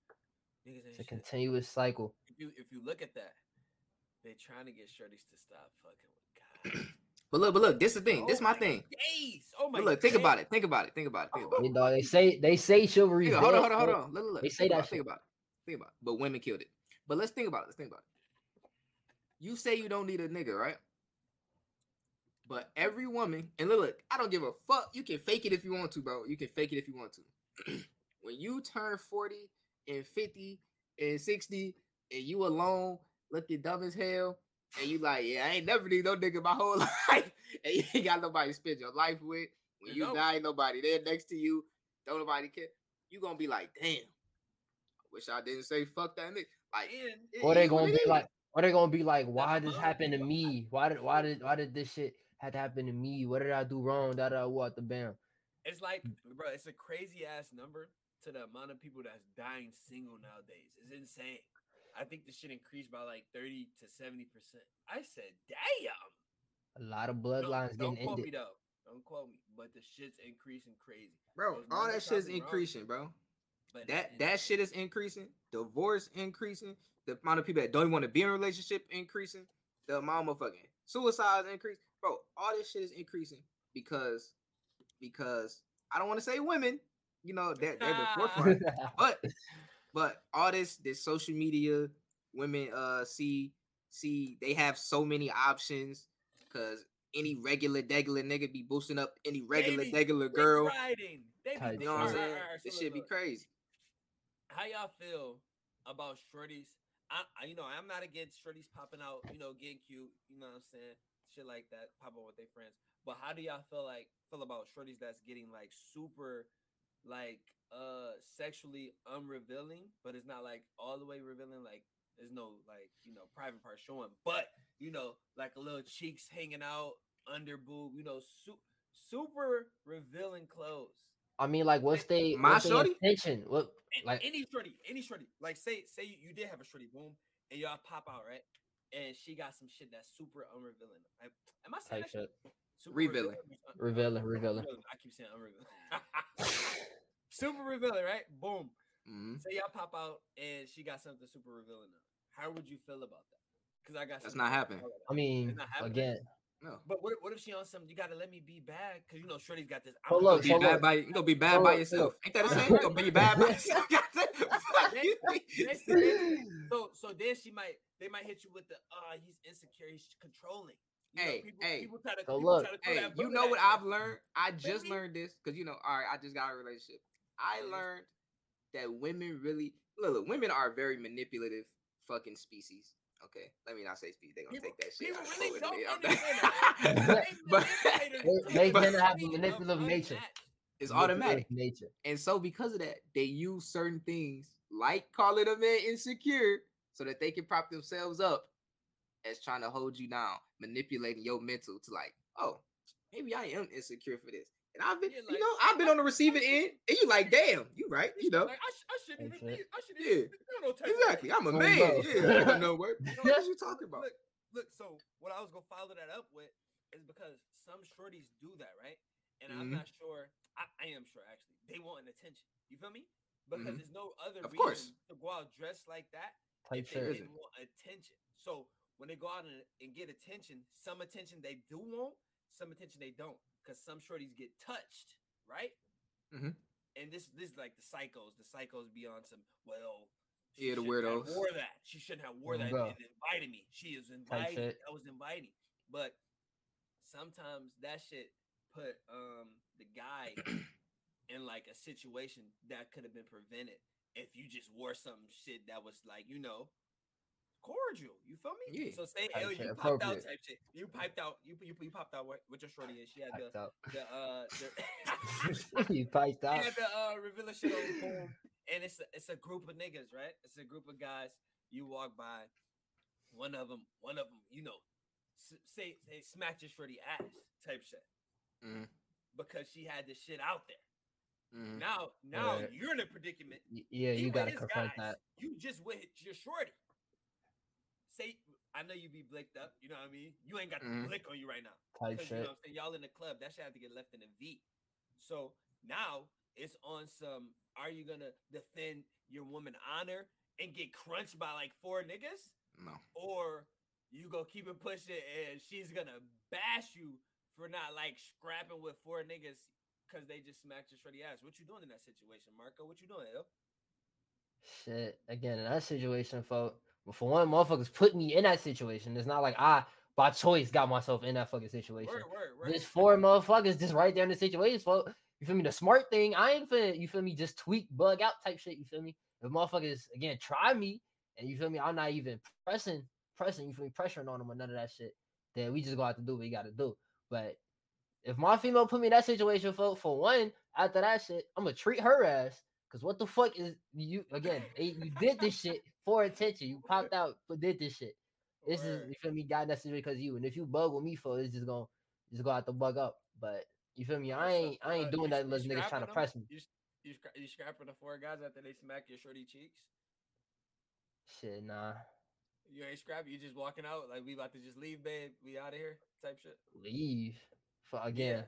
Niggas ain't It's a shit. continuous cycle. if you if you look at that, they trying to get shorties to stop fucking with guys. <clears throat> But look, but look, this is the thing. This Oh is my my thing. Days. Oh my. But look, think about it. Think about it. Think about it. Think about it. You know, they say they say chivalry. Think about- hold on, hold on, hold on. Look, look, look. They say think that about it, Think about it. Think about it. But women killed it. But let's think about it. Let's think about it. You say you don't need a nigga, right? But every woman, and look, look, I don't give a fuck. You can fake it if you want to, bro. You can fake it if you want to. <clears throat> when you turn 40 and 50 and 60 and you alone, looking dumb as hell, and you like, yeah, I ain't never need no nigga my whole <laughs> life. And you ain't got nobody to spend your life with. When You you don't. die, nobody there next to you. Don't nobody care. You gonna be like, damn. I wish I didn't say fuck that nigga. Like, And it Or they gonna be is. like, Or they're gonna be like, why That's this my happen to me? Why did why did why did this shit had to happen to me? What did I do wrong? Da da what the bam. It's like, mm. bro, it's a crazy ass number to the amount of people that's dying single nowadays. It's insane. I think the shit increased by like 30 to 70%. I said, damn. A lot of Don't, bloodlines don't getting quote me ended. though. Don't quote me. But the shit's increasing crazy. bro. There's All no that shit's is nothing wrong. increasing, bro. But That that shit is increasing. Divorce increasing. The amount of people that don't want to be in a relationship increasing. The amount of fucking suicides increase, bro. All this shit is increasing because because I don't want to say women. You know that they're the forefront. <laughs> but but all this this social media women uh see see they have so many options because any regular degular nigga be boosting up any regular degular girl riding. They be you know what i'm saying this shit be crazy How y'all feel about shorties? I, I, you know, I'm not against shorties popping out, you know, getting cute, you know what I'm saying, shit like that, pop out with their friends. But how do y'all feel like feel about shorties that's getting like super, like, uh, sexually unrevealing, but it's not like all the way revealing, like. There's no like you know private part showing, but you know like a little cheeks hanging out, under boob, you know, su- super revealing clothes. I mean, like, what's they My what's they shorty? intention? What A- Like- any shorty, any shorty. Like say say you, you did have a shorty, boom, and y'all pop out, right? And she got some shit that's super unrevealing. I, am I saying type that shit? Super Revealing. Revealing, revealing. I keep saying unrevealing. <laughs> super revealing, right? Boom. Mhm. Say y'all pop out and she got something super revealing. How would you feel about that? Because I got That's not happening. I mean, again, no But what, what if she on some? You gotta let me be bad because you know Shorty's got this. So I'm you look, gonna gonna be so bad look. by you gonna be bad So by look, yourself ain't that the same you gonna be bad by <laughs> yourself <laughs> Fuck <laughs> you. Next thing- so so then she might they might hit you with the uh he's insecure he's controlling. You know, Hey, people, hey. people try to, So people look. try to Hey, you know what. I've learned? I just Baby. learned this because you know, all right, I just got a relationship. I learned that women really look, look, women are a very manipulative fucking species. Okay, let me not say species. They're gonna People- take that shit. people out of really the way. don't I'm understand not- that. <laughs> <laughs> But They- to they the tend to have a of manipulative nature. it's automatic. nature. And so because of that, they use certain things like calling a man insecure so that they can prop themselves up as trying to hold you down, manipulating your mental to like, oh, maybe I am insecure for this. And I've been, Yeah, you know, I've been I- on the receiving end, and you like, damn, you right, you know, Like, I, sh- I shouldn't even be. I shouldn't Yeah. even feel no type of way. exactly. I'm a Oh, man. no. Yeah, I know what. No, What you talking about? Look, look. So what I was gonna follow that up with is because some shorties do that, right? And I'm Mhm. not sure. I, I am sure actually they want an attention. You feel me? Because Mhm. there's no other Of reason course. to go out dressed like that Type if they shit. didn't want attention. So when they go out and, and get attention, some attention they do want, some attention they don't. Because some shorties get touched, right? Mhm. And this this is like the psychos. The psychos be on some well. Yeah, the weirdos. Wore that. She shouldn't have wore that bro. and invited me. She is inviting. That was inviting. But sometimes that shit put um the guy <clears throat> in like a situation that could have been prevented if you just wore some shit that was like you know cordial. You feel me? Yeah. So say L, you popped out type shit. You piped out. You you, you popped out with, your shorty and she had the out. the uh the. <laughs> you piped <laughs> out. had the uh, revealer shit on boom, and it's a, it's a group of niggas, right? It's a group of guys. You walk by, one of them, one of them, you know, say say smack your shorty ass type shit Mhm. because she had this shit out there. Mhm. Now, now Right. you're in a predicament. Yeah, He you gotta confront guys, that. You just with your shorty. Say, I know you be blicked up. You know what I mean? You ain't got the Mhm. blick on you right now. Type Because You know what I'm saying? Y'all in the club, that shit have to get left in a V. So now it's on some are you gonna defend your woman honor and get crunched by like four niggas? No. Or you go keep it pushing and she's gonna bash you for not like scrapping with four niggas because they just smacked your shorty ass. What you doing in that situation, Marco? What you doing, L? Shit. Again, in that situation, folks. But for one, motherfuckers put me in that situation. It's not like I, by choice, got myself in that fucking situation. Word, word, word. There's four motherfuckers just right there in the situation, folks. You feel me? The smart thing, I ain't finna, you feel me, just tweak, bug out type shit. You feel me? If motherfuckers again try me, and you feel me, I'm not even pressing, pressing, you feel me, pressuring on them or none of that shit. Then we just go out to do what we gotta do. But if my female put me in that situation, folks, for one, after that shit, I'm gonna treat her ass. Cause what the fuck is you again? You did this shit for attention. You popped out, but did this shit. This is Word. you feel me, that situation because you. And if you bug with me for it, it's just gonna just gonna have to bug up. But you feel me? I ain't I ain't uh, doing you- that unless niggas trying scrapping to them? press me. You, you, you scrapping the four guys after they smack your shorty cheeks? Shit, nah. You ain't scrapping. You just walking out like we about to just leave, babe. We out of here, type shit. Leave. For again.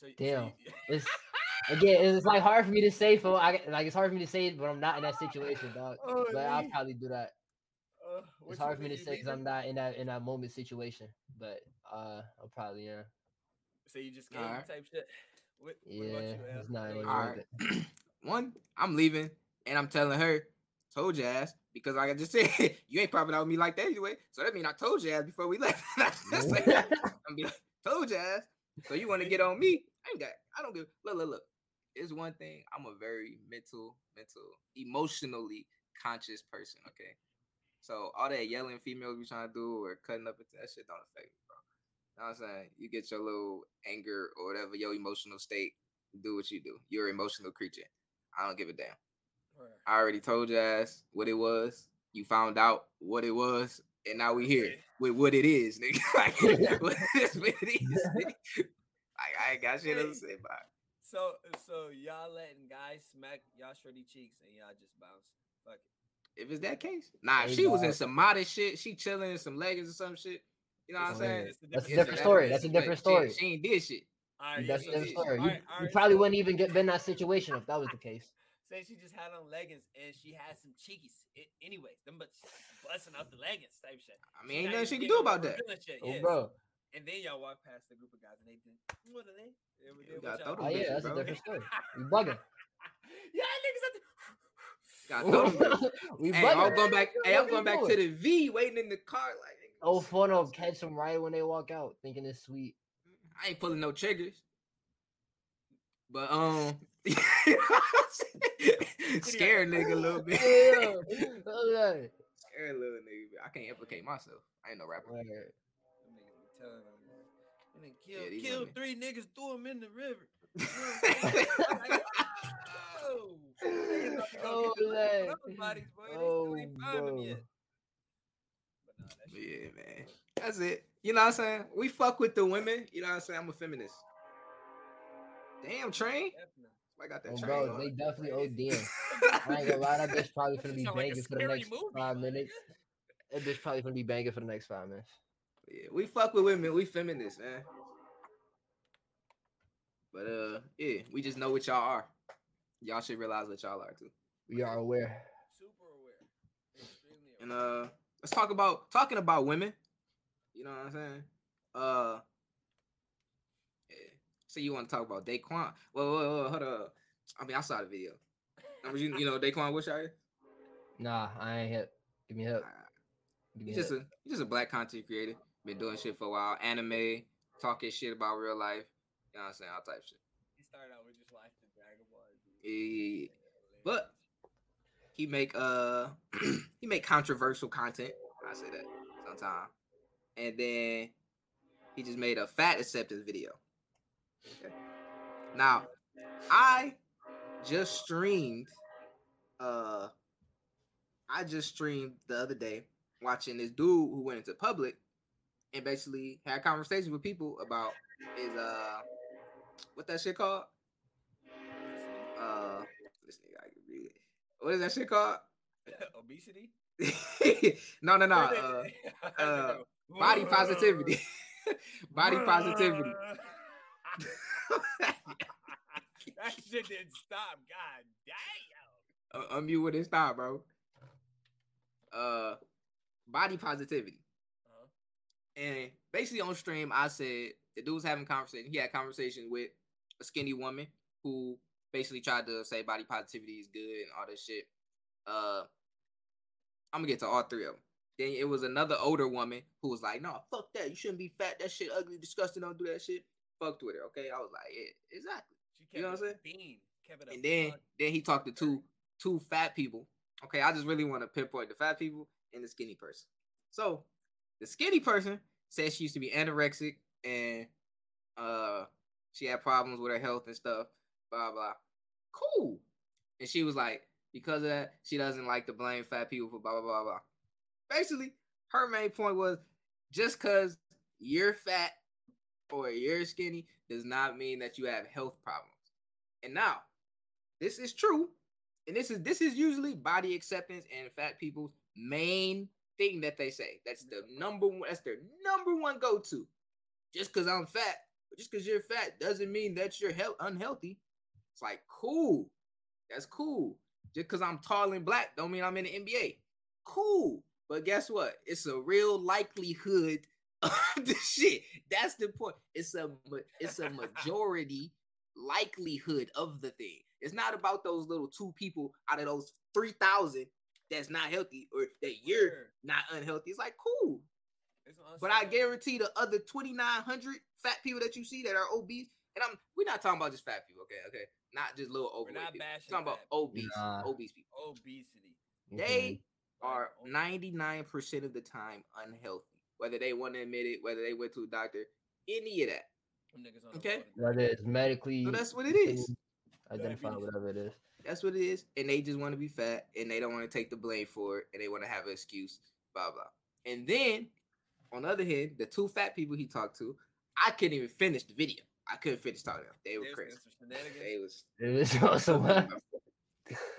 So so Damn. you- It's <laughs> again, it's like hard for me to say for I like it's hard for me to say but I'm not in that situation, dog. Oh, But I'll probably do that. Uh, It's hard for me to say because I'm not in that in that moment situation. But uh I'll probably yeah. So you just game Alright. type shit. What, what Yeah, about you, it's not What even about All you? worth right. One, I'm leaving, and I'm telling her, told your ass, because like I just <laughs> said, you ain't popping out with me like that anyway. So that means I told your ass before we <laughs> left. <laughs> Like. I'm be like, told your ass. So you want to get on me? I ain't got. I don't give. Look, look, look. It's one thing. I'm a very mental, mental, emotionally conscious person. Okay. So all that yelling females be trying to do or cutting up into that shit don't affect me, bro. Know what I'm saying? You get your little anger or whatever, your emotional state. Do what you do. You're an emotional creature. I don't give a damn. Word. I already told you ass what it was. You found out what it was, and now we here Okay. with what it is, nigga. <laughs> like, <laughs> is, what it is, <laughs> nigga. Like, I ain't got shit else to say about it. So so y'all letting guys smack y'all shorty cheeks and y'all just bounce. Fuck it. If it's that case, nah. If she was in some modest shit, she chilling in some leggings or some shit. You know what I'm It's yeah. saying? That's a different story. That's a different story. She, ain't did shit. Alright, That's a different story. You, you probably wouldn't even get been in that situation if that was the <laughs> case. Say she just had on leggings and she had some cheekies. It, anyways, them but busting out the leggings type shit. I She mean, ain't nothing she can do about that. revealing Shit, Oh, yes. bro. And then y'all walk past the group of guys and they did. What are they? They were- Yeah, we they what gotta y'all throw Oh them yeah, bitches, that's a different <laughs> story. We bugging. <laughs> yeah, niggas at the. Got throw them <laughs> bitches. we Hey, bugging. I'm going back. Hey, I'm going back to the V, waiting in the car. Like, nigga, Oh, what's fun up? of catch them right when they walk out, thinking it's sweet. I ain't pulling no triggers. But um scare a nigga a little bit. Yeah, okay. Scare a little nigga. I can't implicate myself. I ain't no rapper. Word. Them niggas be telling them. And then kill, these kill women. three niggas, threw them in the river. <laughs> You know what I'm saying? Like, oh, niggas about to go Oh, get man. bodies, boy. They Oh, still ain't oh, them yet. But nah, yeah, man. That's it. You know what I'm saying? We fuck with the women. You know what I'm saying? I'm a feminist. Damn, train. Definitely. I got that Oh, train. bro, on. they definitely ODing. I ain't gonna lie, that bitch probably <laughs> gonna be sound like banging for the next movie, five minutes. nigga. That bitch probably gonna be banging for the next five minutes. Yeah, we fuck with women. We feminists, man. But uh, yeah, we just know what y'all are. Y'all should realize what y'all are too. We are aware. Super aware. Extremely aware. And uh, let's talk about talking about women. You know what I'm saying? Uh, yeah. So you want to talk about Daquan? Whoa, whoa, whoa, hold up. I mean, I saw the video. Remember you, you know Daquan Wiltshire? Nah, I ain't hip. Give me hip. Give me He's just a he's just a black content creator. Been doing shit for a while. Anime, talking shit about real life. You know what I'm saying? All type shit. he started out with just watching Dragon Ball. Yeah, But he make uh <clears throat> he make controversial content. I say that sometime. And then he just made a fat acceptance video. Okay. Now, I just streamed uh I just streamed the other day watching this dude who went into public and basically had conversations with people about is uh what that shit called? Uh this nigga I can read it. What is that shit called? <laughs> Obesity? <laughs> no, no, no. Uh, <laughs> uh, body positivity. body positivity. that shit didn't stop. God damn. uh, unmute with his style, bro. Uh, body positivity. And basically on stream, I said the dude was having conversation. He had conversation with a skinny woman who basically tried to say body positivity is good and all this shit. Uh, I'm gonna get to all three of them. Then it was another older woman who was like, "No, fuck that. You shouldn't be fat. That shit ugly, disgusting. Don't do that shit." Fucked with her. Okay, I was like, "Yeah, exactly." She kept You know what I'm saying? Bean. Kept it And then buck. then he talked to two two fat people. Okay, I just really want to pinpoint the fat people and the skinny person. So the skinny person said she used to be anorexic and uh she had problems with her health and stuff. Blah blah. Cool. And she was like, because of that, she doesn't like to blame fat people for blah blah blah blah. Basically, her main point was just because you're fat or you're skinny does not mean that you have health problems. And now, this is true, and this is this is usually body acceptance and fat people's main thing that they say. That's the number one. That's their number one go to. Just because I'm fat, just because you're fat, doesn't mean that you're he- unhealthy. It's like cool, that's cool. Just because I'm tall and black, don't mean I'm in the NBA. Cool, but guess what? It's a real likelihood <laughs> of the shit. That's the point. It's a it's a majority likelihood of the thing. It's not about those little two people out of those three thousand that's not healthy or that you're Sure. not unhealthy. It's like cool, It's but I guarantee the other twenty nine hundred fat people that you see that are obese, and I'm we're not talking about just fat people, okay, okay, not just little overweight. We're overweight not people. We're talking about obese, Nah. obese people. obesity. You feel They are ninety nine percent of the time unhealthy, whether they want to admit it, whether they went to a doctor, any of that. them niggas on the Okay. road. whether it's medically So that's what it is. Identify whatever it is. That's what it is. And they just want to be fat and they don't want to take the blame for it and they want to have an excuse, blah, blah. And then on the other hand, the two fat people he talked to, I couldn't even finish the video. I couldn't finish talking to them. They were There's crazy. some shenanigans. They was It was also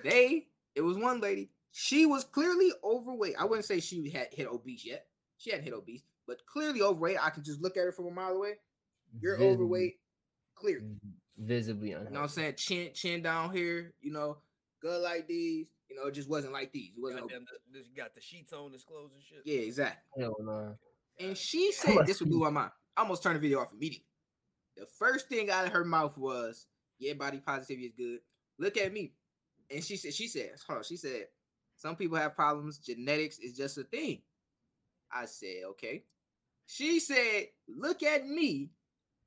they it was one lady. She was clearly overweight. I wouldn't say she had hit obese yet. She hadn't hit obese, but clearly overweight. I can just look at her from a mile away. You're visibly- overweight, clear. Mm-hmm. Visibly You know what I'm saying? Chin chin down here, you know, good like these. You know, it just wasn't like these. It wasn't. Goddamn, the, the, got the sheets on his clothes and shit. Yeah, exactly. Hell no. And she said on, this would blew my mind. I almost turned the video off immediately. The first thing out of her mouth was, "Yeah, body positivity is good. Look at me." And she said, "She said, hold on." She said, "Some people have problems. Genetics is just a thing." I said, "Okay." She said, "Look at me.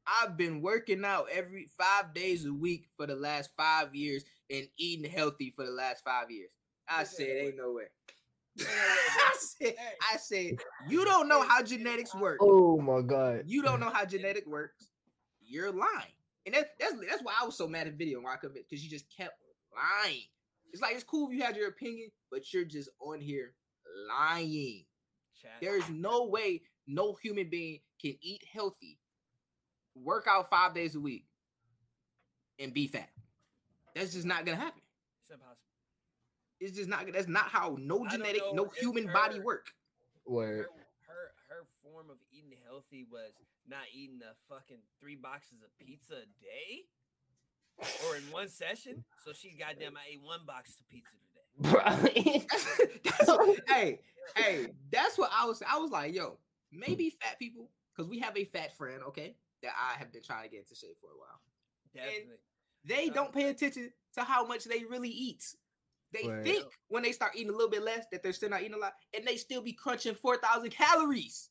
I've been working out every five days a week for the last five years and eating healthy for the last five years." I Look said, "Ain't no way." Ain't no way, I said, I said, you don't know how genetics work. Oh my god. You don't know how genetic works. You're lying. And that, that's that's why I was so mad at video and why I couldn't because you just kept lying. It's like it's cool if you had your opinion, but you're just on here lying. There's no way no human being can eat healthy, work out five days a week, and be fat. That's just not gonna happen. It's impossible. It's just not. That's not how no genetic, no if human body work. Where Her, her her form of eating healthy was not eating a fucking three boxes of pizza a day, or in one session. So she goddamn I ate one box of pizza today. <laughs> that's what, hey, hey, that's what I was. I was like, yo, maybe fat people, because we have a fat friend, okay, that I have been trying to get into shape for a while. Definitely. They Um, don't pay attention to how much they really eat. They Right. think when they start eating a little bit less that they're still not eating a lot, and they still be crunching four thousand calories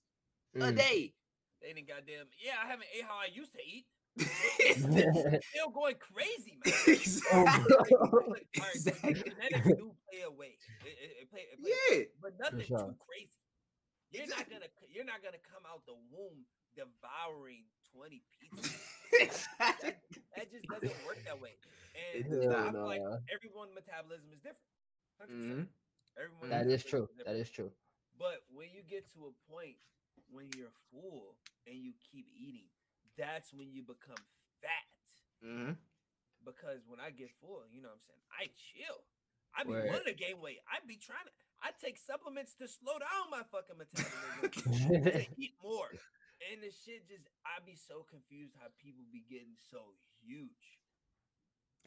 a Mm. day. They didn't goddamn. Yeah, I haven't ate how I used to eat. <laughs> Still going crazy, man. <laughs> exactly. Alright, <laughs> Exactly. Genetics do play a way. It, it, it play, it play Yeah. way, but nothing sure. too crazy. You're Exactly. not gonna you're not gonna come out the womb devouring 20 pizzas. <laughs> <laughs> exactly. That just doesn't work that way. And It I not. feel like everyone's metabolism is different. 100%. Mhm. Everyone's that is true. metabolism That is true. But when you get to a point when you're full and you keep eating, that's when you become fat. Mhm. Because when I get full, you know what I'm saying? I chill. I be Word. wanting to gain weight. I be trying to I take supplements to slow down my fucking metabolism <laughs> to eat more. And the shit just I be so confused how people be getting so huge.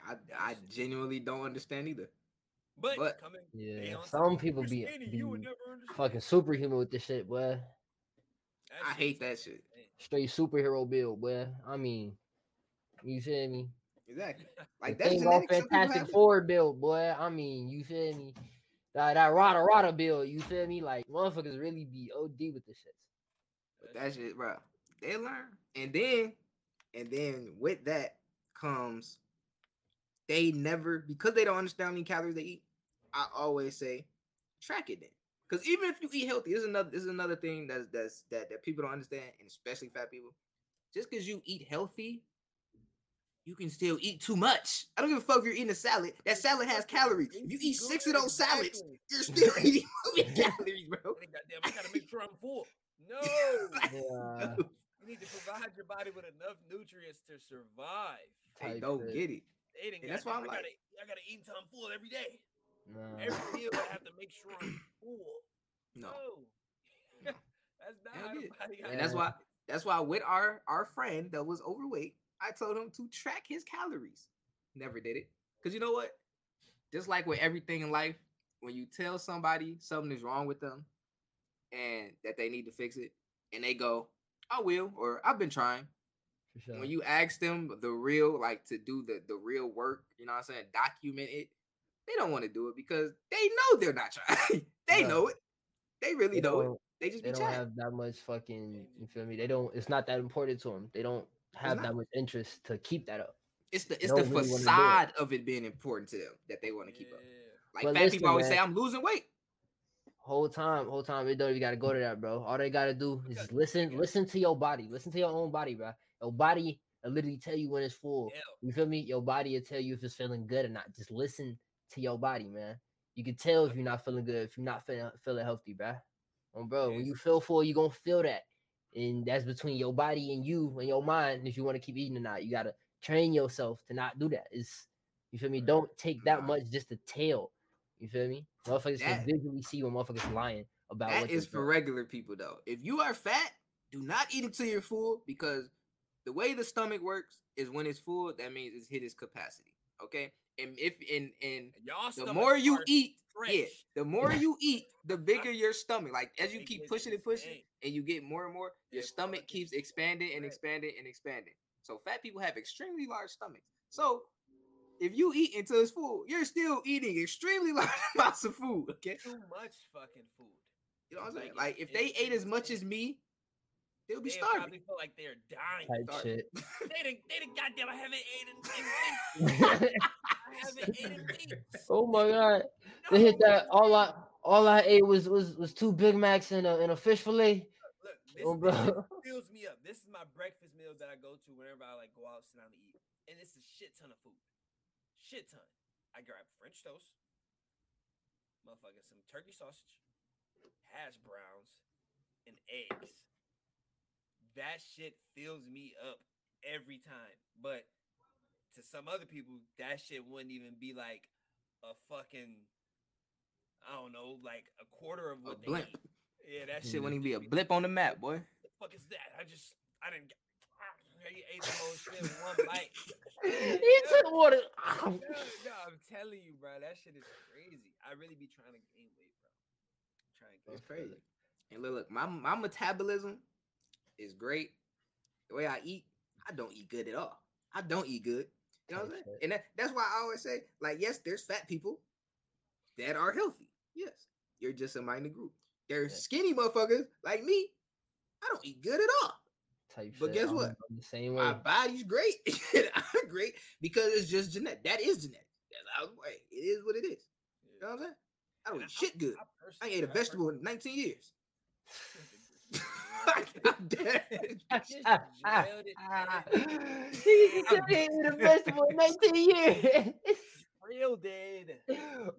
I I genuinely don't understand either. But, But- coming Yeah. Some people be, be you would never fucking superhuman with this shit, boy. That I shit hate that shit. Straight superhero build, boy. I mean, you feel me? Exactly. <laughs> Like that's all genetic. Fantastic. Four build, boy. I mean, you feel me? That that Rada Rada build, you feel me? Like motherfuckers really be OD with this shit. But that shit, bro. They learn, and then, and then with that comes, they never because they don't understand how many calories they eat. I always say, track it then, because even if you eat healthy, this is another this is another thing that's that's that that people don't understand, and especially fat people. Just because you eat healthy, you can still eat too much. I don't give a fuck if you're eating a salad. That salad has calories. If you eat six of those salads, you're still <laughs> eating <laughs> calories, bro. Goddamn, I gotta make sure I'm full. No, <laughs> Yeah, <laughs> you need to provide your body with enough nutrients to survive. They Type don't shit. get it. They didn't that's why I'm I like- gotta, I gotta eat until I'm full every day. nah. Every meal I have to make <clears throat> sure I'm full. No. No. <laughs> that's not Hell how the yeah. body And that's why that's why with our our friend that was overweight, I told him to track his calories. Never did it. Cause you know what? Just like with everything in life, when you tell somebody something is wrong with them and that they need to fix it, and they go, I will, or I've been trying. For sure. When you ask them the real, like to do the the real work, you know what I'm saying, document it, they don't want to do it because they know they're not trying. <laughs> they Yeah. know it. They really they know it. They just they be don't chatting. have that much fucking. You feel me? They don't. It's not that important to them. They don't have that much interest to keep that up. It's the it's the really wanna it. facade of it being important to them that they want to keep up. Like But fat listen, people always say, "I'm losing weight." Whole time, whole time, it don't even gotta go to that, bro. All they gotta do is Because- listen, because- listen to your body, listen to your own body, bro. Your body will literally tell you when it's full. Yeah. You feel me? Your body will tell you if it's feeling good or not. Just listen to your body, man. You can tell if you're not feeling good, if you're not feeling feeling healthy, bro. Oh, bro, when you feel full, you're gonna feel that, and that's between your body and you and your mind. If you want to keep eating or not, you gotta train yourself to not do that. It's you feel me? Don't take that much just to tell. You feel me? Motherfuckers That- can visually see when motherfuckers lying about That what is for doing. regular people, though. If you are fat, do not eat until you're full because the way the stomach works is when it's full, that means it's hit its capacity. Okay, and if in in And y'all the more you are eat, yeah, the more you eat, the bigger your stomach. Like as you keep pushing and pushing, and you get more and more, your stomach keeps expanding and expanding and expanding. So fat people have extremely large stomachs. So if you eat until it's full, you're still eating extremely <laughs> large amounts of food. Okay, Too much fucking food. you know what I'm saying? Like, Like if they ate as much as me, they'll be They starving. probably feel like they're dying. Type shit. <laughs> They didn't. They didn't. Goddamn! I haven't eaten. in weeks. <laughs> I haven't eaten weeks. oh my god. They hit that all I all I ate was was was two Big Macs and a and a fish fillet. Look, this, Oh, this fills me up. This is my breakfast meal that I go to whenever I like go out and sit down to eat, and it's a shit ton of food. Shit ton. I grab French toast, motherfucker, some turkey sausage, hash browns, and eggs. That shit fills me up every time. But to some other people, that shit wouldn't even be like a fucking, I don't know, like a quarter of A what they blimp. eat. Yeah, that Shit wouldn't even be a blip on the map, boy. the fuck is that? I just I didn't get I ate the whole shit in one bite. <laughs> he took water. No, no, I'm telling you, bro, that shit is crazy. I really be trying to gain weight, bro. Trying to That's gain crazy. And look, look, my my metabolism is great. The way I eat, I don't eat good at all. I don't eat good. You know what I'm saying? And that, that's why I always say, like, yes, there's fat people that are healthy. Yes, you're just a minor group. There's Yeah. skinny motherfuckers like me. I don't eat good at all. Type But shit. guess I'm- what? I'm the same way. My body's great. <laughs> I'm great because it's just genetic. That is genetic. That's how hey, it is what it is. You know what I'm saying? I don't eat shit good. I personally- <laughs> <laughs> ain't ate a vegetable in 19 years. I'm dead. drilled it, man. he just ate a vegetable in 19 years. Real dead.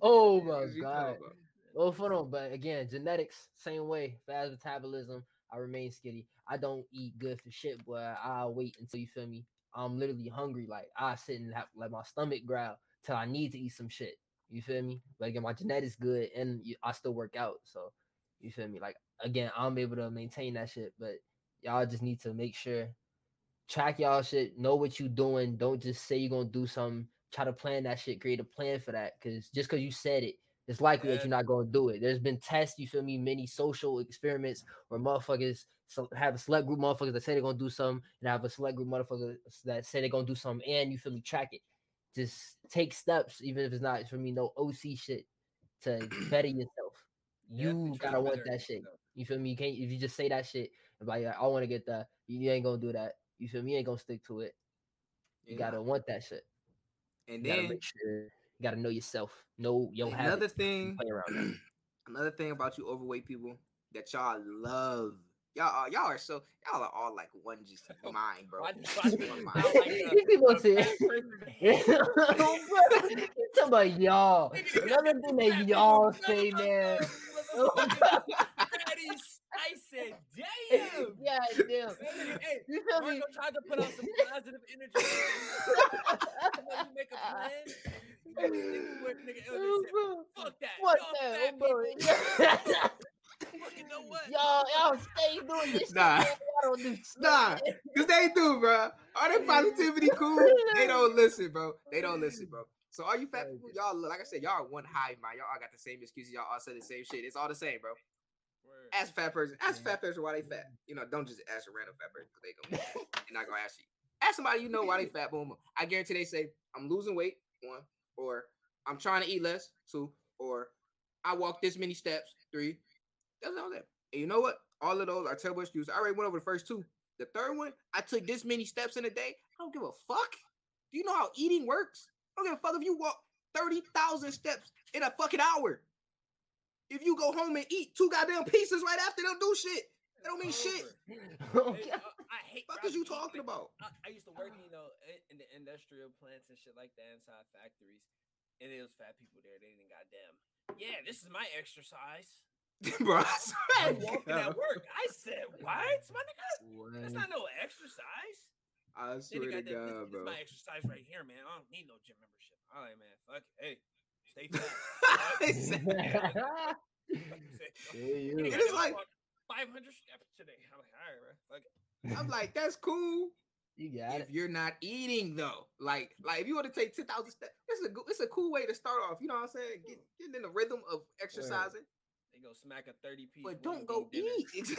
oh my god. about? Oh, hold on, but again, genetics, same way. Fast metabolism. I remain skinny. I don't eat good for shit, but I'll wait until you feel me. I'm literally hungry. Like I sit and have let my stomach growl till I need to eat some shit. You feel me? But again, my genetics good, and I still work out. So you feel me? Like again, I'm able to maintain that shit. But y'all just need to make sure track y'all shit. Know what you doing. Don't just say you're gonna do something. Try to plan that shit. Create a plan for that. Cause just cause you said it, it's likely that you're not gonna do it. There's been tests. You feel me? Many social experiments where motherfuckers have a select group motherfuckers that say they're gonna do something, and have a select group motherfuckers that say they're gonna do something, and you feel me? Track it. Just take steps, even if it's not for me. No OC shit to <clears throat> better yourself. You try gotta want that shit. yourself. You feel me? You can't if you just say that shit and like I want to get that, you, ain't gonna do that. You feel me? You ain't gonna stick to it. You Yeah. gotta want that shit. And You then sure you gotta know yourself. Know your another habits. and thing, play around <clears throat> another thing about you overweight people that y'all love Y'all, are, y'all are so y'all are all like one just <laughs> mind, bro. Why- <laughs> why do you One sound mind. like a- These <laughs> people a say- fat talking about y'all. Another thing that y'all say, man. I said, damn. yeah, damn. Hey, You feel me? Marco tried to put out some positive energy. you make a plan. And You you stick to it, nigga. and they said, Fuck that. What y'all the bro? people. <laughs> Fucking know what? y'all, y'all stay doing this. Nah. man. Y'all don't do <laughs> Nah. shit. Cause they do, bro. All that positivity cool. <laughs> They don't listen, bro. They don't listen, bro. So all you fat people, y'all like I said, y'all are one high mind. Y'all all got the same excuses. Y'all all say the same shit. It's all the same, bro. Word. Ask a fat person. Ask a fat person why they fat. You know, don't just ask a random fat person because they gonna they're not gonna ask you. Ask somebody you know why they fat. Boom. boom. I guarantee they say I'm losing weight. One or I'm trying to eat less. Two or I walk this many steps. Three. That's all that. And you know what? All of those are terrible excuses. I already went over the first two. The third one, I took this many steps in a day. I don't give a fuck. Do you know how eating works? I don't give a fuck if you walk 30,000 steps in a fucking hour. If you go home and eat two goddamn pieces right after, they'll do shit. That don't mean shit. <laughs> Uh, Hey, I hate. Fuck I is you talking like, about? I, I used to work, uh-huh. you know, in, in the industrial plants and shit like that inside factories, and it was fat people there. They didn't goddamn. Yeah, this is my exercise. <laughs> Bro, I I'm walking God. at <laughs> work. I said, "What, my nigga? That's not no exercise." I Then swear to got that, this, God, this bro. is my exercise right here, man. I don't need no gym membership. All right, man. Fuck it. Hey, stay <laughs> fat. He said- Hey, you. It is like- 500 steps today. I'm like, all right, bro. Fuck it. I'm like, that's cool. <laughs> You got If it. you're not eating though, like, like if you want to take ten thousand steps, it's a it's a cool way to start off. You know what I'm saying? Get, getting in the rhythm of exercising, They go smack a 30 piece. but don't go eat. <laughs>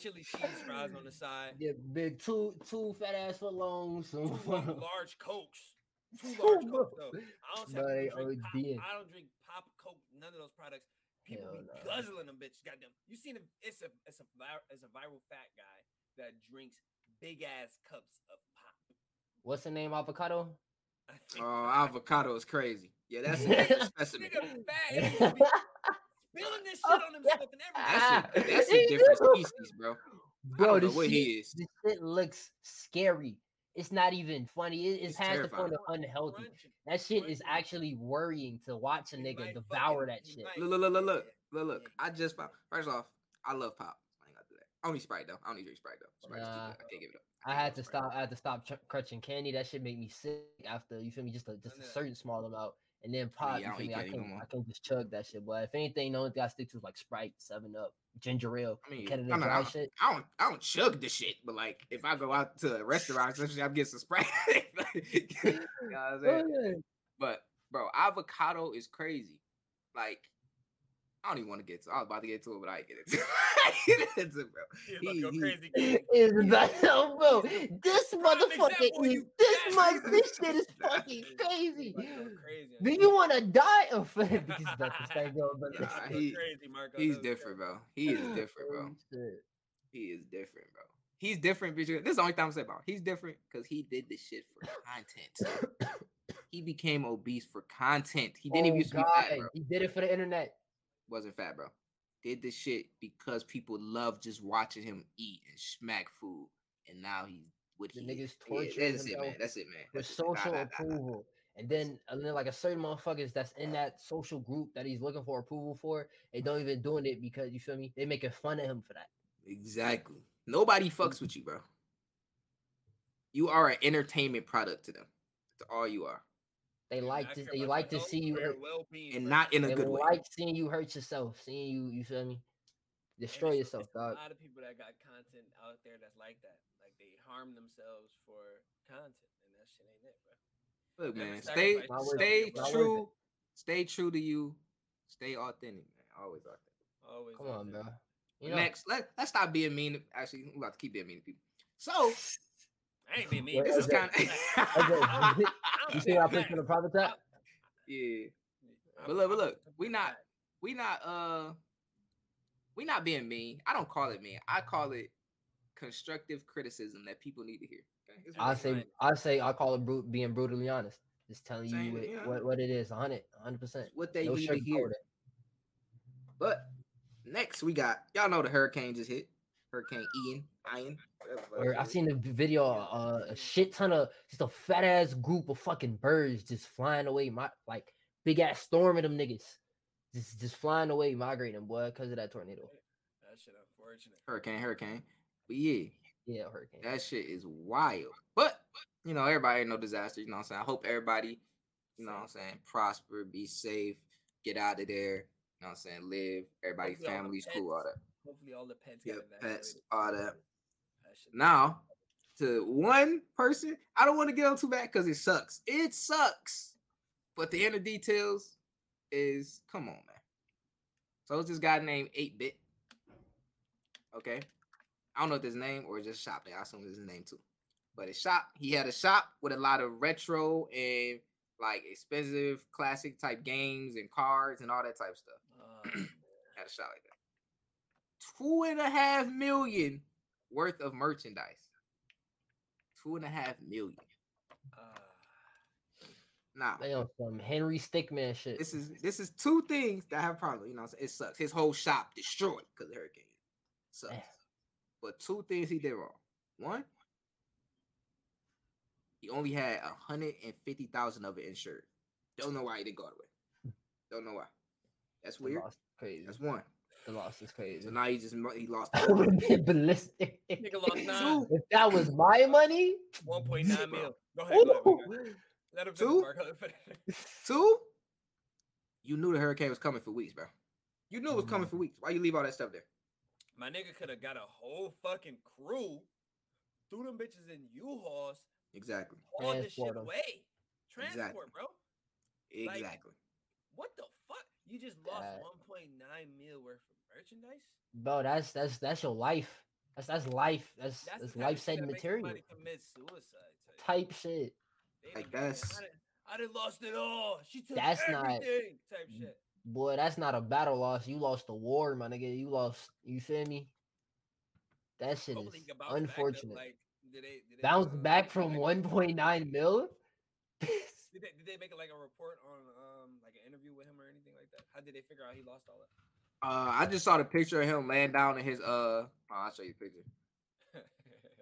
Chili cheese fries on the side. Get big two two fat ass foot longs. Some Two <laughs> large cokes. Two large cokes though. I don't, bro, drink they pop, ODing. I don't drink pop, coke, none of those products. People Hell be no. guzzling them, bitch. Goddamn. You seen a it's a it's a it's a viral fat guy that drinks big ass cups of pop. What's the name? Avocado. I think oh, avocado is crazy. Yeah, that's a different specimen. nigga <laughs> fat and he just be spilling this shit on himself and everything. That's a, that's a <laughs> different species, bro. I Bro, don't know this what shit, he is. this shit looks scary. It's not even funny. It, it's It's past the point of unhealthy. Crunching. That shit is actually worrying to watch a He nigga devour fucking- that shit. Look, look, look, look, look, look, look. I just found. First off, I love pop. I ain't got to do that. I don't need Sprite though. I don't need drink Sprite though. Sprite's too Nah. good. I can't give it up. I can't had to Sprite. stop. I had to stop ch- crunching candy. That shit made me sick after you feel me. Just a just a certain small amount, and then pop. yeah, I you don't feel eat me? I can. I can just chug that shit. But if anything, the only thing I stick to is like Sprite, Seven Up, ginger ale, I mean, Canada no, no, Dry no. shit. I don't, I don't chug the shit, but like if I go out to a restaurant, especially I'm getting some Sprite. <laughs> <laughs> you know what I'm <laughs> oh, saying? But bro, avocado is crazy. Like, I don't even want to get to. I was about to get to it, but I ain't get into it. I ain't get into it, bro. He about He- he- crazy. king. Is that no, bro? This motherfucker is you this <laughs> bastard. <laughs> much. This shit is fucking crazy. about crazy Do you. you want to die of <laughs> because that's the same but Nah, he- crazy, Marco. He's That was different, bro. He is <gasps> different, bro. Holy shit. He is different, bro. He's different because this is the only time I say about. him. He's different because he did this shit for content. <coughs> he became obese for content. He didn't even Oh, used to be fat, bro. He did it for the internet. Wasn't fat, bro. Did this shit because people love just watching him eat and smack food, and now he's what The he niggas is. Yeah, that's it, man. That's it, man. with That's it, man. Nah, social nah, nah, nah. approval. And then, and then, like a certain motherfuckers that's in that social group that he's looking for approval for, they don't even doing it because you feel me. They making fun of him for that. Exactly. Nobody fucks with you, bro. You are an entertainment product to them. That's all you are, They Yeah, like I to, they like to see you, hurt, and not in a they good way. like seeing you hurt yourself, seeing you. You feel me? Destroy yourself, it's A lot of people that got content out there that's like that. Like they harm themselves for content, and that shit ain't it, bro. Look, man, stay sacrifice Not worth it. stay Not worth it. true. Stay true to you. Stay authentic, man. Always authentic. Always. Come out on, there. bro. You know, Next, let let's stop being mean. Actually, we're about to keep being mean to people. So I ain't being mean. Wait, this is okay. kind <laughs> Okay, <laughs> you see saying what I put facts. in the private chat? yeah. But look, but look, we not we not uh we not being mean. I don't call it mean. I call it constructive criticism that people need to hear. Okay? It's I what- say, I say, I call it brute, being brutally honest. Just telling you what, yeah. what, what it is, 100, 100 percent. what they No need to hear. it. But Next, we got y'all know the hurricane just hit. Hurricane Ian, Ian. whatever Or I is. seen the video, uh, a shit ton of just a fat ass group of fucking birds just flying away, my like big ass storm of them niggas, just just flying away, migrating, boy, because of that tornado. That shit unfortunate. hurricane, hurricane. But yeah, Yeah, hurricane. that shit is wild. But you know, everybody ain't no disaster. You know what I'm saying? I hope everybody, you know what I'm saying, prosper, be safe, get out of there. You know what I'm saying? Live. Everybody, Hopefully all families, cool, all that. Hopefully all the pets Yeah, get pets, all that. That Now, to one person, I don't want to get on too bad because it sucks. It sucks. But the inner details is come on, man. So it's this guy named 8 Bit. Okay. I don't know if his name or just shop name. I assume it's his name too. But his shop, he had a shop with a lot of retro and like expensive classic type games and cards and all that type of stuff. <clears throat> Uh, Had a shop like that. Two and a half million worth of merchandise. Two and a half million. uh, Now, They on some Henry Stickmin shit. this is this is two things that have problem. You know, what I'm saying? it sucks. His whole shop destroyed because of the hurricane. Sucks. Damn. But two things he did wrong. One, he only had a hundred and fifty thousand of it insured. Don't know why he didn't go all the. Don't know why. That's the weird. loss is crazy. That's one. The loss is crazy. So now he just mo- he lost. I would have been ballistic. nigga lost <laughs> nine. if that was my money, 1.9 mil. Go ahead. Go ahead, ooh, Let him Two? finish, Mark. Let him finish. Two, you knew the hurricane was coming for weeks, bro. You knew it was coming for weeks. Why you leave all that stuff there? My nigga could have got a whole fucking crew, threw them bitches in U-Hauls, Exactly. hauled this shit away. Transport, Exactly. bro. Like- Exactly. What the fuck? You just lost That- 1.9 mil worth of merchandise? bro, that's that's that's your life. That's that's life. That's That's, that's the type of life saving material. commit suicide. Type shit. They Like, done- man, that's- I done, I done lost it all. She took That's not- everything. Type mm. shit. Boy, that's not a battle loss. You lost the war, my nigga. You lost. You feel me? That shit is he can bounce back, though, unfortunate. like, did they, did they, Bounce uh, back from they- 1.9 mil. <laughs> Did they, did they make like a report on um like an interview with him or anything like that? How did they figure out he lost all that? Uh, I just saw the picture of him laying down in his uh. Oh, I'll show you the picture. <laughs>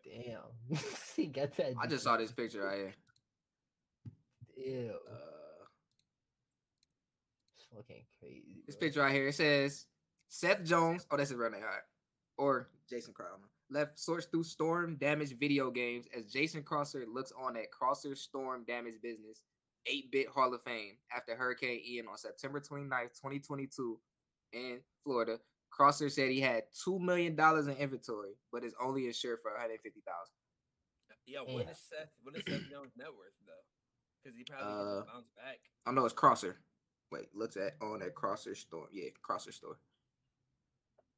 Damn. <laughs> he got that. I just saw this picture right here. Ew. Uh, It's fucking crazy. this bro. picture right here. It says Seth Jones. Oh, that's his real name. All right. Or Jason Crowder. Left sorts through storm damaged video games as Jason Crosser looks on at Crosser storm damaged business. 8-bit Hall of Fame after Hurricane Ian on September 29th, 2022 in Florida. Crosser said he had $2 million in inventory, but is only insured for 150000 yeah, what Yeah. is Seth? What is Seth Jones' net worth though? Because he probably can Uh, just bounce back. I know it's Crosser. Wait, looks at on that Crosser store. Yeah, Crosser store.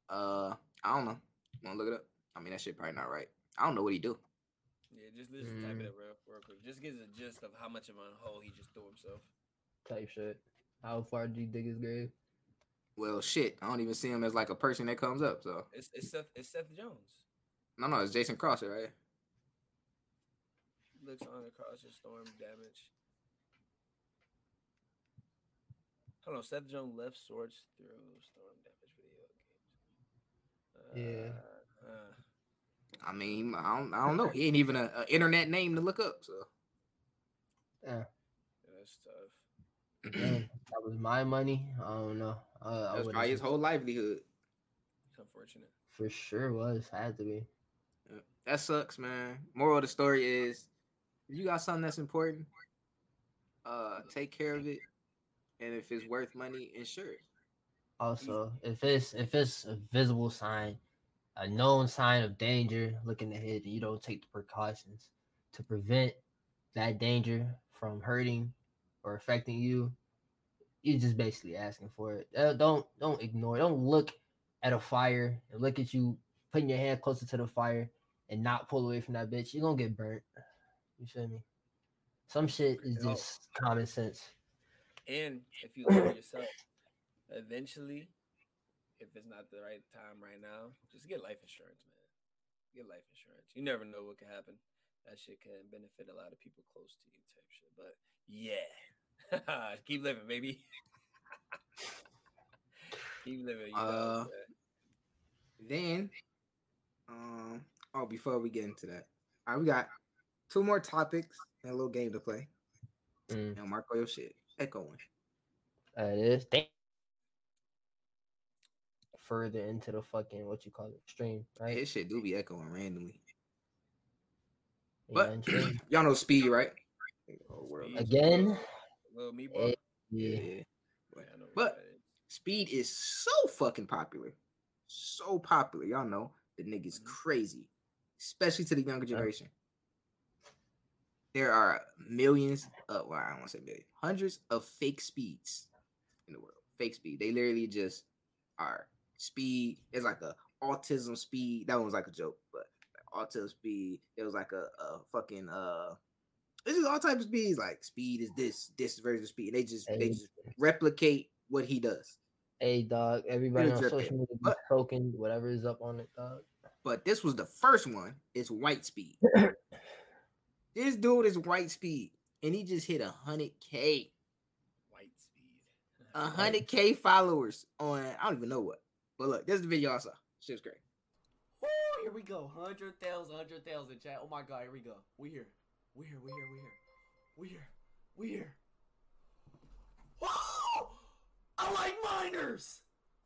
Uh, I don't know. Want to look it up? I mean, that shit probably not right. I don't know what he do. Yeah, just just type Mm. it up real, real quick. Just gives a gist of how much of a hole he just threw himself. Type shit. How far do you dig his grave? Well, shit, I don't even see him as like a person that comes up. So It's it's Seth it's Seth Jones. no, no, it's Jason Crosser, right? Looks on across the storm damage. Hold know. Seth Jones left swords through storm damage video games. Yeah. Uh, uh, I mean, I don't, I don't know. He ain't even a, a internet name to look up. So Yeah. yeah, that's tough. Damn, that was my money. I don't know. Uh, I that's probably his whole livelihood. It's unfortunate. For sure was. Had to be. Yeah, That sucks, man. Moral of the story is, if you got something that's important, uh, take care of it, and if it's worth money, insure it. Also, if it's if it's a visible sign, a known sign of danger looking ahead, and you don't take the precautions to prevent that danger from hurting or affecting you, you're just basically asking for it. Uh, don't don't ignore. it. Don't look at a fire and look at you putting your hand closer to the fire and not pull away from that bitch. You're gonna get burnt. You feel me? Some shit is just common sense. And if you lower <clears throat> yourself, eventually, if it's not the right time right now, just get life insurance, man. Get life insurance. You never know what could happen. That shit can benefit a lot of people close to you, type shit. But yeah, <laughs> keep living, baby. <laughs> keep living. You know, Uh, man. Then, um, oh, before we get into that, all right, we got two more topics and a little game to play. Mm, And Marco, your shit echoing. that is. Damn. Further into the fucking what you call it stream, right? This shit do be echoing randomly. But and <clears throat> y'all know speed, right? Oh, world. Speed. again. Little me, bro. Yeah. Yeah. Yeah, I know what But- Speed is so fucking popular. So popular. Y'all know the nigga's Mhm. crazy, especially to the younger generation. There are millions of, well, I don't want to say millions, hundreds of fake speeds in the world. Fake speed. They literally just are speed. It's like a autism speed. That one was like a joke, but like autism speed. It was like a, a fucking uh this is all types of speeds. Like speed is this, this version of speed. They just they just replicate what he does. Hey dog, everybody on social media be But- whatever is up on it, dog. But this was the first one. It's white speed. <clears throat> this dude is white speed, and he just hit a hundred k, White speed. <laughs> a hundred k followers on I don't even know what. But look, this is the video I saw. Shit's great. Woo, here we go. 100,000, 100,000 chat. Oh my god, here we go. We here. We here, we here, we here. We here. We here. Woo! I like miners.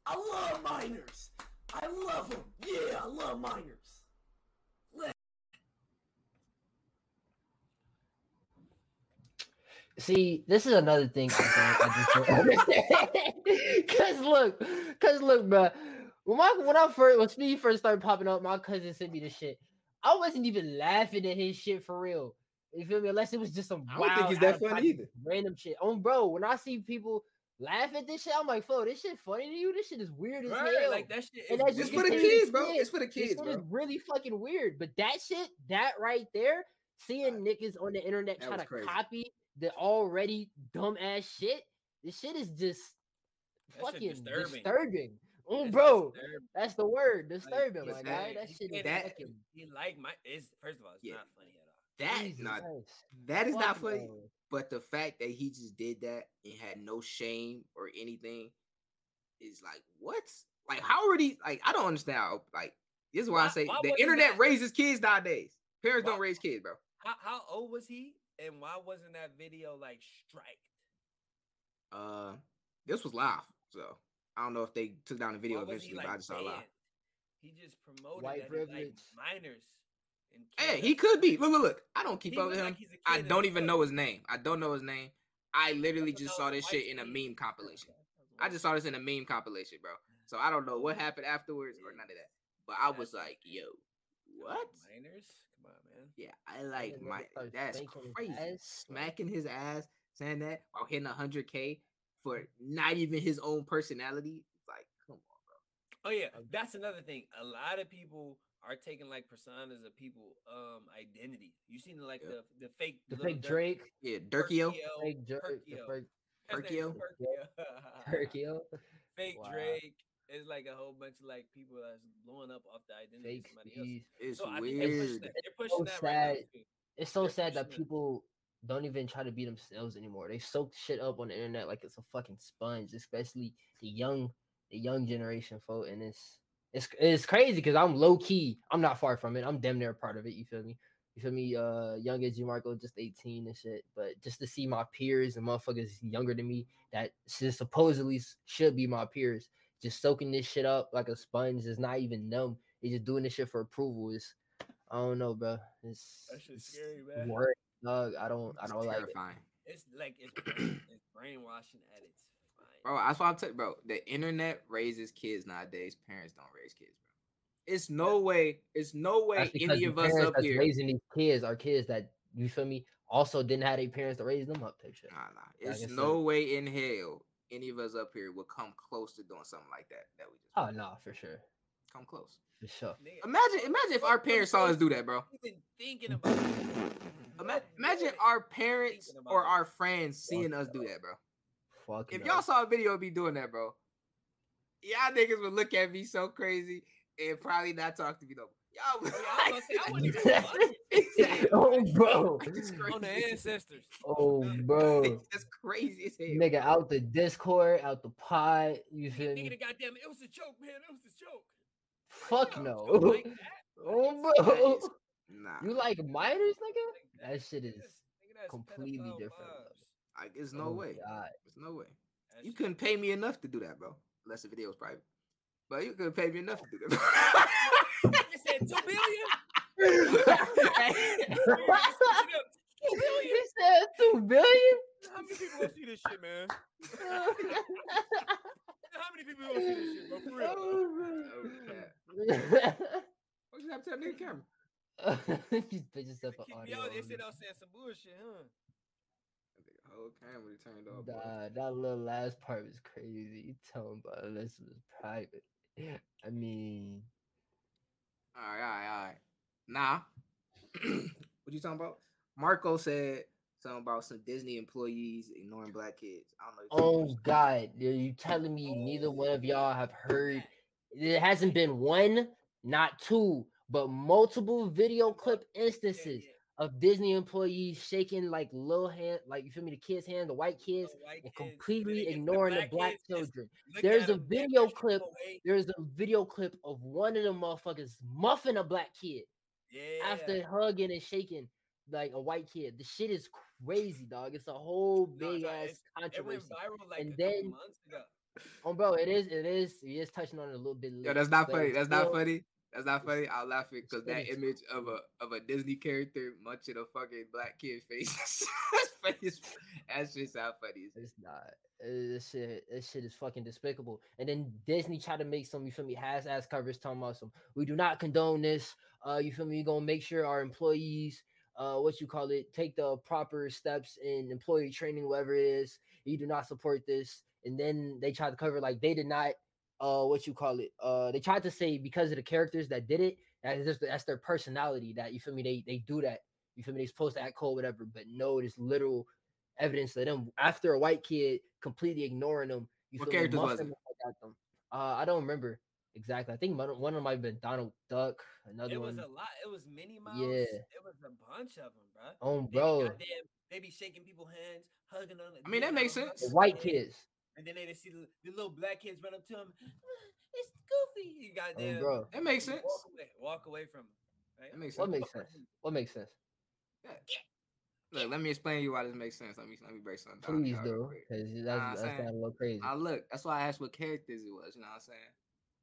I love miners. I love them. Yeah, I love miners. See, this is another thing I don't, I just don't understand. <laughs> <laughs> Cause look, cause look, bro. When my when I first when Speed first started popping up, my cousin sent me the shit. I wasn't even laughing at his shit for real. You feel me? Unless it was just some I don't think he's that funny either. random shit. Oh, bro, when I see people laugh at this shit, I'm like, "Fo, this shit funny to you? This shit is weird as Right, hell." like that shit. And is that's It's just for the kids, bro. kids. It's for the This kids, shit bro. is really fucking weird. But that shit, that right there, seeing niggas on the internet That trying to crazy. copy the already dumb ass shit, this shit is just That fucking disturbing. disturbing. Oh, It's bro, disturbing. that's the word, disturbing, it's my that- guy. That shit is that- fucking. He like my. It's first of all, it's Yeah. not funny at all. That Jesus not Christ. that is not funny. no. But the fact that he just did that and had no shame or anything is like what? Like how are these? Like I don't understand. How, like this is why, I say why the internet that- raises kids nowadays. Parents Why- don't raise kids, bro. How how old was he? And why wasn't that video like striked? Uh, this was live, so I don't know if they took down the video Why was he, eventually, but I just saw it live. He just promoted White that he liked privilege. minors. Hey, he could be. Look, look, look. I don't keep He up with him. like he's a I kid in don't even know his name. I don't know his name. I literally just saw this shit in a meme compilation. I just saw this in a meme compilation, bro. So I don't know what happened afterwards or none of that. But I was like, yo, what? Minors? Come on, man. Yeah, I like my that's spanking his crazy. ass. Smacking his ass, saying that while hitting hundred K for not even his own personality. Like, come on, bro. Oh yeah, that's another thing. A lot of people are taking like personas of people um identity. You seen like Yeah. the the fake The little fake Dirk- Drake, Yeah, Durkio. fake Drake, the Perkio. fake His name's Perkio? Perkio. Perkio, <laughs> fake Wow. Drake. It's like a whole bunch of like people that's blowing up off the identity fake of somebody else. It's So I think they're pushing weird. that, they're pushing so that right now sad. too. It's so They're sad that pushing it. people don't even try to be themselves anymore. They soak shit up on the internet like it's a fucking sponge, especially the young, the young generation, folk. And it's it's it's crazy because I'm low key. I'm not far from it. I'm damn near a part of it. You feel me? You feel me? Uh, young as you, Marco, just 18 and shit. But just to see my peers and motherfuckers younger than me that supposedly should be my peers, just soaking this shit up like a sponge is not even numb. They just doing this shit for approval. Is I don't know, bro. It's, That shit's it's scary, man. Word, dog. I don't. I don't like it. terrifying. It's like it's, <clears throat> it's brainwashing at its finest. Bro, that's why I'm telling bro. The internet raises kids nowadays. Parents don't raise kids, bro. It's no way. It's no way any of us parents up here. raising these kids are kids that you feel me also didn't have their parents to raise them up. Type shit. Nah, nah. Like It's I no way in hell any of us up here will come close to doing something like that. That we just Oh no, for sure, come close. for sure. Imagine, imagine if our parents saw us do that, bro. even thinking about <clears throat> it. Imagine our parents or our friends seeing us do that, bro. Fuck. If no. y'all saw a video of me doing that, bro, y'all niggas would look at me so crazy and probably not talk to me no more. Y'all would Oh, I was gonna say, I wouldn't even fuck. Exactly. oh, bro. It's on the crazy. ancestors. <laughs> Oh, bro. <laughs> It's just crazy as hell. Nigga out the Discord, out the pod. You Nigga, feel nigga, the goddamn, it was a joke, man. It was a joke. Fuck Damn, no. <laughs> like? Oh, bro. is- Nah, You like minors, nigga? That shit is completely different, like, there's no Oh, way. God. There's no way. That You shit- couldn't pay me enough to do that, bro. Unless the video was private. But you couldn't pay me enough to do that. <laughs> You said two billion? Two billion? He said two billion. How many people gonna see this shit, man? <laughs> How many people gonna see this shit, bro? For real. <laughs> what you have to tell nigga camera? He's put yourself They an kicked me audio. They said. I was saying some bullshit, huh? Whole camera turned off. boy. Nah, that little last part was crazy. You tell him about this was private. I mean, All right, all right, all right. Nah. <clears throat> what you talking about? Marco said something about some Disney employees ignoring black kids. I don't know. oh God, are you telling me neither one of y'all have heard? It hasn't been one, not two, but multiple video clip instances of Disney employees shaking like little hand, like you feel me, the kids' hand, the white kids, and completely ignoring the black children. There's a video clip. There's a video clip of one of them motherfuckers muffing a black kid Yeah. after hugging and shaking like a white kid. The shit is crazy, dog. It's a whole big no, ass it's- it went controversy. viral like And a then- months ago. Oh, bro, it is, it is, he is touching on it a little bit. Yo, later, that's not funny. it's That's not funny. That's not funny. I'll laugh it because that It's- image of a of a Disney character munching a fucking black kid face. <laughs> that's funny. That shit funny. as- It's not. This shit, this shit is fucking despicable. And then Disney tried to make some, you feel me, has ass covers talking about some. We do not condone this. Uh, you feel me? We're gonna make sure our employees, uh, what you call it, take the proper steps in employee training, whatever it is. You do not support this. And then they tried to cover like they did not, uh, what you call it. Uh, they tried to say because of the characters that did it, that is just that's their personality. That you feel me? They they do that. You feel me? They supposed to act cold, whatever. But no, it is literal evidence of them after a white kid completely ignoring them. You What feel me, characters was it? the fuck at them. Uh, I don't remember exactly. I think one, of- them might have been Donald Duck. Another one, It was one, a lot. It was Minnie Mouse. Yeah. It was a bunch of them, bro. oh They be bro, goddamn- They be shaking people's hands, hugging on. I mean, that makes sense. the white kids. And then they just see the, the little black kids run up to him. Uh, it's Goofy. You got Oh, bro, That makes sense. Walk away, walk away from him. Right? That makes what sense. makes sense? What makes sense? Yeah. Look, let me explain to you why this makes sense. Let me let me break something down. Please y'all real do, because that's I'm that's saying- got a little crazy. I look. That's why I asked what characters it was. You know what I'm saying?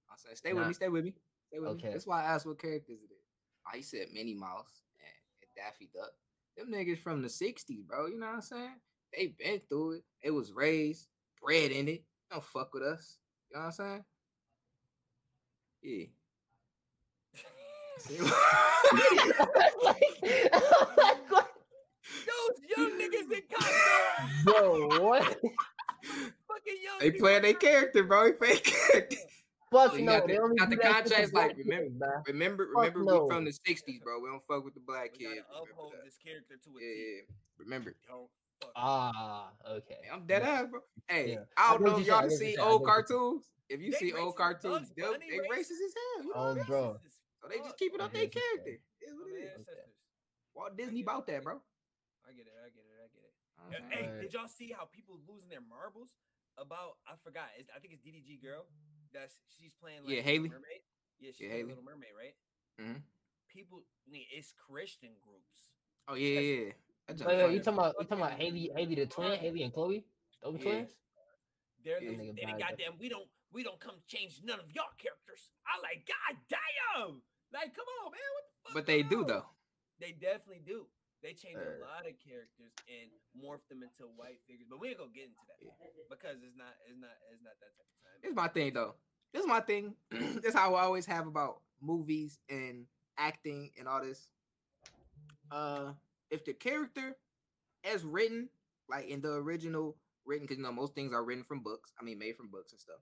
I said, stay with me. Stay with me. Stay with me. Okay. That's why I asked what characters it is. I said Minnie Mouse and, and Daffy Duck. Them niggas from the '60s, bro. You know what I'm saying? They been through it. It was raised, bred in it. Don't fuck with us. You know what I'm saying? Yeah. See? <laughs> Those young niggas in <laughs> costumes. bro, what? Fucking young. they people. playing their character, bro. They playing character. Fuck You no, got they the- only got the that shit contracts, like, remember- kids, bruh. Remember, Fuck remember, no. we from the '60s, bro. We don't fuck with the black We gotta kids. Uphold this character to a Yeah, T. yeah. Remember. Don't fuck. Ah, okay. Hey, I'm dead ass, bro. Hey, Yeah. I I don't get know if you y'all said, I get what see you said, I old get what you said. cartoons. If you They see old cartoons, they, Bunny they racist. racist as hell. You know Oh, what I mean? bro. So they just fuck. keep it up their character. It's what it is. ancestors. Walt Disney get it, about that, bro. I get it. I get it. I get it. You know what I'm Hey. Right. did y'all see how people losing their marbles about? I forgot. It's, I think it's DDG girl. That's she's playing. Like Yeah, Little Haley. Mermaid. Yeah, she's Yeah, yeah, Haley. Little Mermaid, right? Mm-hmm. People, nigga, it's Christian groups. Oh yeah, yeah, yeah. That Wait, wait, you talking about you talking about Haley, Haley the twin, Haley and Chloe, those Yeah. twins? They're Yeah. losing, Nigga they done bad, goddamn. We don't we don't come change none of y'all characters. I like God damn. Like, come on, man. What the fuck? But they do on? though. They definitely do. They change Uh, a lot of characters and morph them into white figures. But we ain't gonna get into that Yeah. because it's not it's not it's not that type of time. It's my thing though. This is my thing. <clears throat> this is how I always have about movies and acting and all this. Uh, if the character, as written, like in the original written, because you know most things are written from books. I mean, made from books and stuff.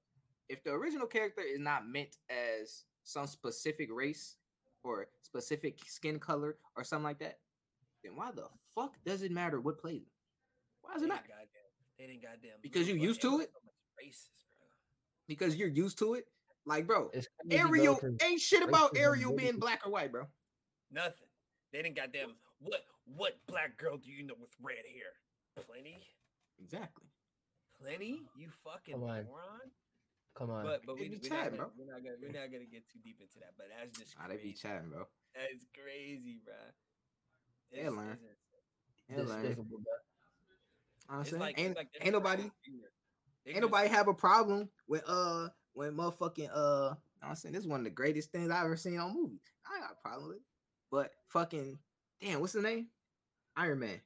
If the original character is not meant as some specific race or specific skin color or something like that, then why the fuck does it matter what plays it? Why is it not? goddamn, they didn't goddamn Because you but used to it? so Racist, bro. Because you're used to it. Like, bro, It's crazy, bro, Ariel 'cause ain't shit about Ariel being black or white, bro. Nothing. They didn't goddamn. What what black girl do you know with red hair? Plenty. Exactly. Plenty. You fucking Come on. moron. Come on. But but we, be we're, not chatting, gonna, bro. we're not gonna we're not gonna get too deep into that. But that's just Nah, they be chatting, bro. That's crazy, bro. They'll learn. Despicable, learn. bro. I'm It's saying, like, ain't, it's like ain't nobody ignorant. ain't Ignorance nobody have a problem with uh when motherfucking uh I'm saying this is one of the greatest things I ever seen on movies. I got a problem with it. But fucking damn, what's the name? Iron Man.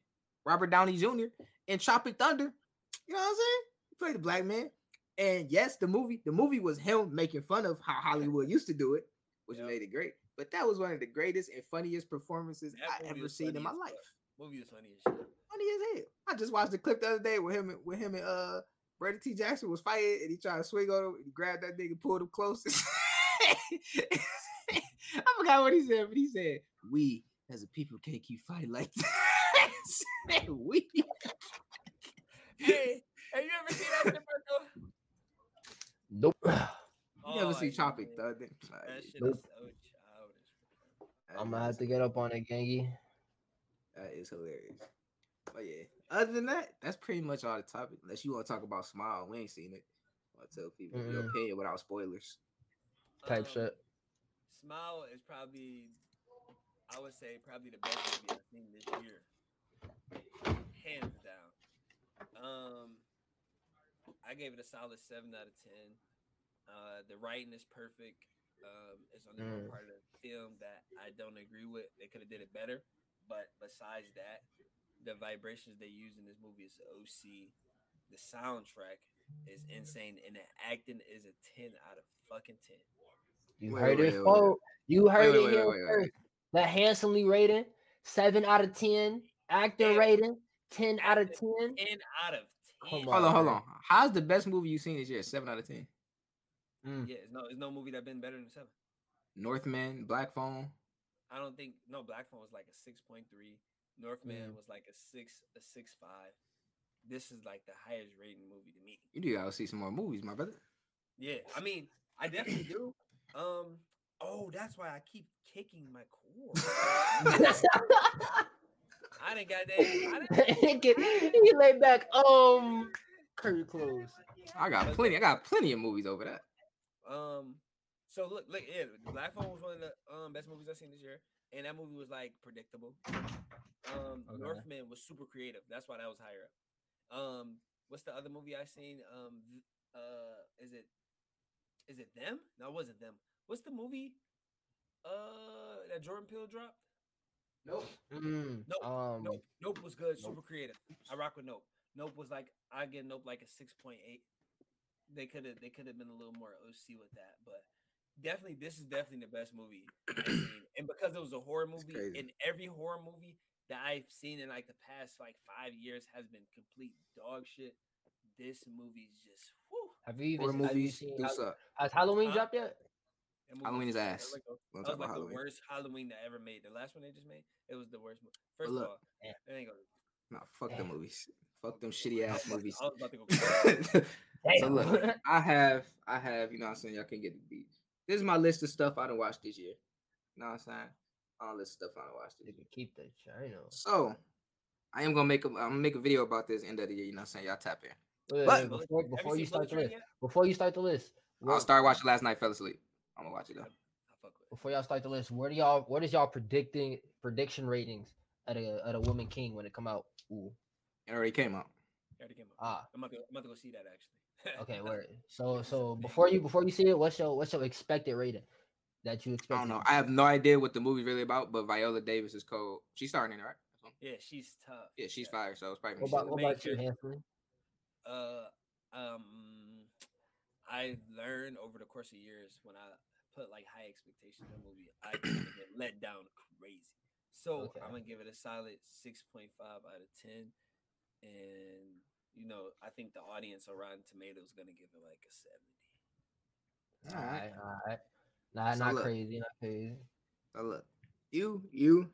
Robert Downey Jr. in Tropic Thunder. You know what I'm saying? He played the black man. And yes, the movie, the movie was him making fun of how Hollywood used to do it, which Yep. made it great. But that was one of the greatest and funniest performances That I ever seen in my life. Movie was funny as shit. funny as hell. I just watched the clip the other day with him and with him and uh Brandon T. Jackson was fighting and he tried to swing on him and he grabbed that nigga, pulled him close. <laughs> I forgot what he said, but he said, We as a people can't keep fighting like that. <laughs> Said we Hey, have you ever seen that shit, Marco? Nope. <sighs> you never Oh, see Tropic man. Thunder. That shit Nope. is so childish. I'm gonna have to get up on it, gangy. That is hilarious. But yeah, other than that, that's pretty much all the topic. Unless you want to talk about Smile, we ain't seen it. I'll tell people your Mm-mm. opinion without spoilers. Type Um, shit. Smile is probably, I would say, probably the best movie I've seen this year, hands down. Um, I gave it a solid seven out of ten. Uh, the writing is perfect. Um, it's only one Mm. part of the film that I don't agree with. They could have did it better, but besides that, the vibrations they use in this movie is OC. The soundtrack is insane, and the acting is a ten out of fucking ten. You Wait, heard wait, it, wait, folks. You heard wait, it wait, here wait, wait. first. That handsomely rating, seven out of ten. Actor Yeah. rating, ten out of ten. Ten out of ten. Hold on, hold on. How's the best movie you've seen this year? Seven out of ten. Mm. Yeah, it's no, it's no movie that's been better than seven. Northman, Black Phone. I don't think no Black Phone was like a six point three. Northman Mm. was like a six, a six five. This is like the highest rating movie to me. You do gotta see some more movies, my brother. Yeah, I mean, I definitely do. Um, oh, that's why I keep kicking my core. <laughs> <laughs> <laughs> I didn't got that. I didn't, <laughs> he lay back. Um, curtain clothes. I got plenty. I got plenty of movies over that. Um, so look, look, yeah, the Black Phone was one of the um best movies I've seen this year, and that movie was like predictable. Um, Okay. Northman was super creative. That's why that was higher up. Um, what's the other movie I seen? Um, uh, is it is it them? No, it wasn't them. What's the movie? Uh, that Jordan Peele dropped. Nope. Mm, Nope, um, Nope. Nope was good. Nope. Super creative. I rock with Nope. Nope was like I get Nope like a six point eight. They could have they could have been a little more OC with that, but definitely this is definitely the best movie I've <clears throat> seen. And because it was a horror movie, crazy. and every horror movie that I've seen in like the past like five years has been complete dog shit. This movie's just whew. have you even Horror have you movies seen? do Hal- Has Halloween Huh? dropped yet? That Halloween is ass. like the- That was like about the Halloween. worst Halloween that ever made. The last one they just made, it was the worst. mo- First look, of all, Yeah. that ain't gonna. Nah, fuck them Damn. movies. Fuck them shitty ass movies. <laughs> I was about to go. <laughs> so look, <laughs> I have, I have, you know what I'm saying? Y'all can get the beats. This is my list of stuff I done watched this year. You know what I'm saying? All this stuff I done watched this. You year. can keep the China. So I am gonna make a I'm gonna make a video about this end of the year, you know what I'm saying? Y'all tap in. Wait, But- wait, before, Have you before you start the list, yet? before you start the list, I'll start watching last night, fell asleep. I'm gonna watch it though. I fuck with. it. before y'all start the list, where do y'all what is y'all predicting prediction ratings at a at a Woman King when it come out? Ooh, It already came out. It already came out. ah, I'm about to, I'm about to go see that actually. <laughs> okay, word. So so before you before you see it, what's your what's your expected rating that you expect? I don't know. I have no idea what the movie's really about, but Viola Davis is cold. She's starting in it, right? So, yeah, she's tough. yeah, she's fire, so it's probably What about what about you, character. Hansley? Uh, um, I learned over the course of years when I put like high expectations in a movie, I get <clears throat> let down crazy. So Okay. I'm gonna give it a solid six point five out of ten, and you know I think the audience on Rotten Tomatoes gonna give it like a seventy. All All right, right. all right. Not So not look. crazy, not crazy. So look, you, you,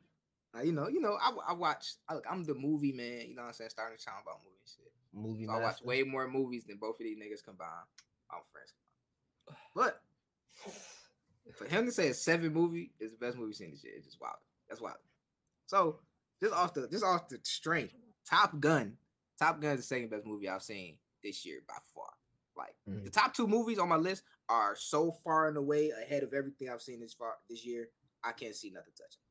uh, you know, you know, I, I watch. I, look, I'm the movie man. You know what I'm saying? Starting to talk about movie shit. Movie So I watch way more movies than both of these niggas combined. I'm friends. But <sighs> for him to say a seven movie is the best movie seen this year, it's just wild. That's wild. So just off the just off the strength, Top Gun. Top Gun is the second best movie I've seen this year by far. Like Mhm. the top two movies on my list are so far and away ahead of everything I've seen this far this year. I can't see nothing touching.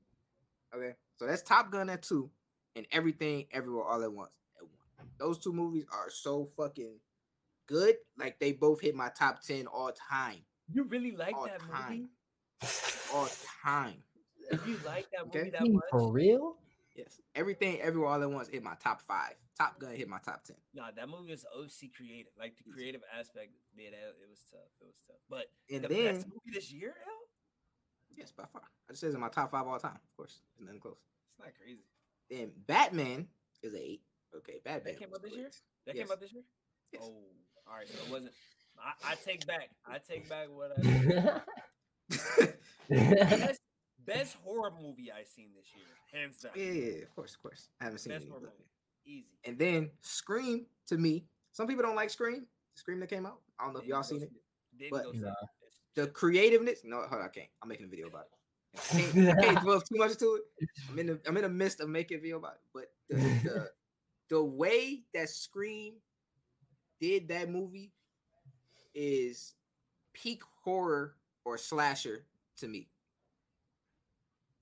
Okay, so that's Top Gun at two, and Everything Everywhere All at Once at one. Those two movies are so fucking good. Like they both hit my top ten all time, You really like All that time. movie? all time. If you like that movie Okay. that much, For real? Yes, Everything Everywhere All at Once hit my top five. Top Gun hit my top ten. nah, that movie was OC creative. Like the creative aspect, yeah, that, it was tough. It was tough. But And the then best movie this year, L? yes, by far, I just says in my top five all time. Of course, There's nothing close. It's not crazy. Then Batman is a eight. Okay, Batman came out this year? That Yes. came out this year? Yes. Oh, all right. So it wasn't. I, I take back. I take back what I. <laughs> best, best horror movie I seen this year, hands down. yeah, yeah, yeah, of course, of course. I haven't seen Best it. horror movie, easy. And then Scream to me. Some people don't like Scream. The Scream that came out. I don't know if Didn't y'all seen see it. Didn't but- go see Nah. it. The creativeness. No, hold on, I can't. I'm making a video about it. I can't, I can't <laughs> dwell too much to it. I'm in the I'm in the midst of making a video about it. But the the, <laughs> the way that Scream did that movie is peak horror or slasher to me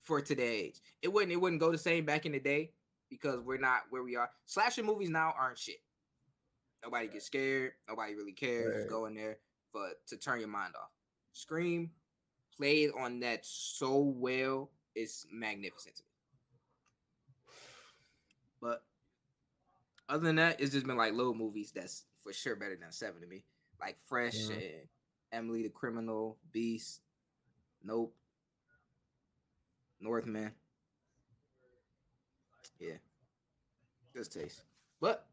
for today's age. It wouldn't it wouldn't go the same back in the day because we're not where we are. Slasher movies now aren't shit. Nobody gets scared. Nobody really cares. Right. go in there but to turn your mind off. Scream played on that so well. It's magnificent to me. But other than that, it's just been like little movies that's for sure better than seven to me. Like Fresh Yeah. and Emily the Criminal, Beast, Nope, Northman. Yeah, just taste. But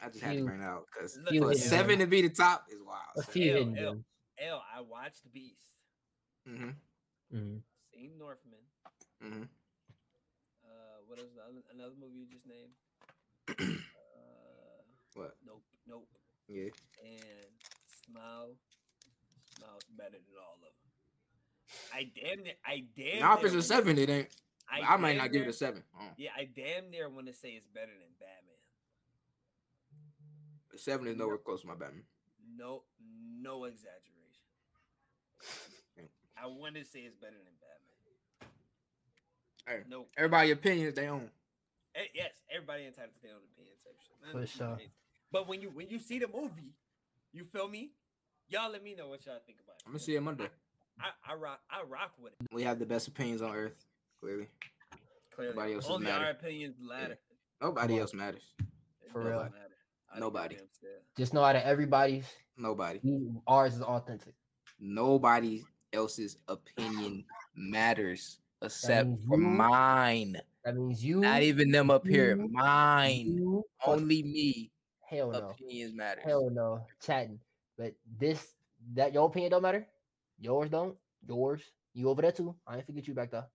I just had to Few- bring it out because Look, few for seven to be the top is wild. A son. few L, hidden L, I watched Beast, Mhm, Mhm. seen Northman. Mm-hmm. Uh, what is the other, another movie you just named? <clears throat> What? nope, nope. Yeah. And Smile, Smile's better than all of them. I damn near, I damn. Now if near it's a wanna- seven, it ain't. I, might damn not give it a seven. Oh. Yeah, I damn near want to say it's better than Batman. A seven is nowhere close to my Batman. No, no exaggeration. <laughs> I want to say it's better than Batman. Hey, No, everybody opinions they own. Eh, yes, everybody entitled to their own opinion type For of this sure. crazy. But when you when you see the movie, you feel me? Y'all let me know what y'all think about it. I'm gonna see it Monday. I, I rock I rock with it. We have the best opinions on earth. Clearly, Clearly, Nobody else's only matter. our opinions matter. nobody on. else matters. For real. matter. Nobody. give a damn still. Just know out of everybody's, Nobody. ours is authentic. Nobody else's opinion <sighs> matters except for you- mine. That means you, Not even them up here. you- Mine. you, Only me. Hell no, Opinions matters. hell no, chatting. But this, that your opinion don't matter. Yours don't. Yours. You over there too. I ain't forget you back there.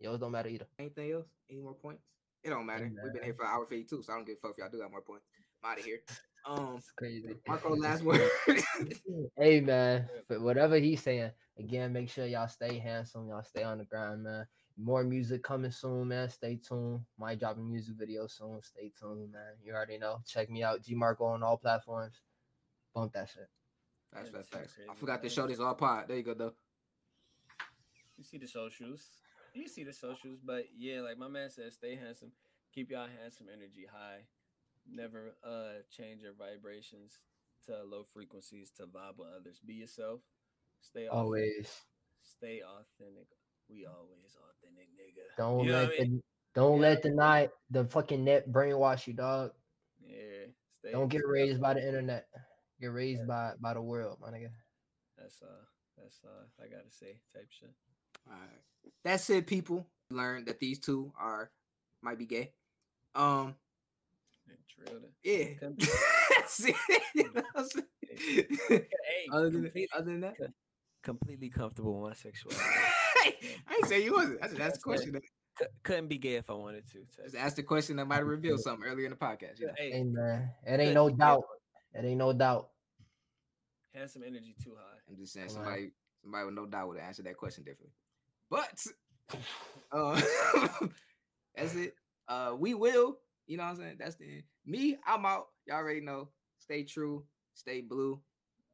Yours don't matter either. Anything else? Any more points? It don't matter. We've been here for an hour 52, so I don't give a fuck if y'all do have more points. I'm out of here. <laughs> Um, It's crazy. Marco, <laughs> last word. <laughs> hey man, for whatever he's saying, again, make sure y'all stay handsome, y'all stay on the grind, man. More music coming soon, man. Stay tuned. Might drop a music video soon. Stay tuned, man. You already know. Check me out, GMarkOH on all platforms. Bump that shit. That's that's this facts. I forgot to show this all pod. There you go, though. You see the socials. You see the socials, but yeah, like my man said, stay handsome. Keep y'all handsome energy high. Never uh change your vibrations to low frequencies to vibe with others. Be yourself. Stay authentic. Always. Stay authentic. We always authentic, nigga. Don't You let what I mean? the don't Yeah. let the night the fucking net brainwash you, dog. Yeah. Stay, Don't get stay raised by the internet. Get raised by by the world, my nigga. That's uh that's uh I gotta say type shit. All right. That's it, people. Learned that these two are might be gay. Um, And drilled it. yeah. <laughs> That's it. You know what I'm saying? Hey, other, than, other than that, completely comfortable with my sexuality. I ain't say you wasn't. I just asked a That's question. that- couldn't be gay if I wanted to. type Just ask the question that might have revealed something earlier in the podcast. You know? Hey, Hey man, it ain't no doubt. if It ain't no doubt. Has some energy too high. I'm just saying Come on. somebody somebody with no doubt would answer that question differently. But uh, <laughs> that's it. Uh, we will. You know what I'm saying? That's the end. Me, I'm out. Y'all already know. stay true, stay blue,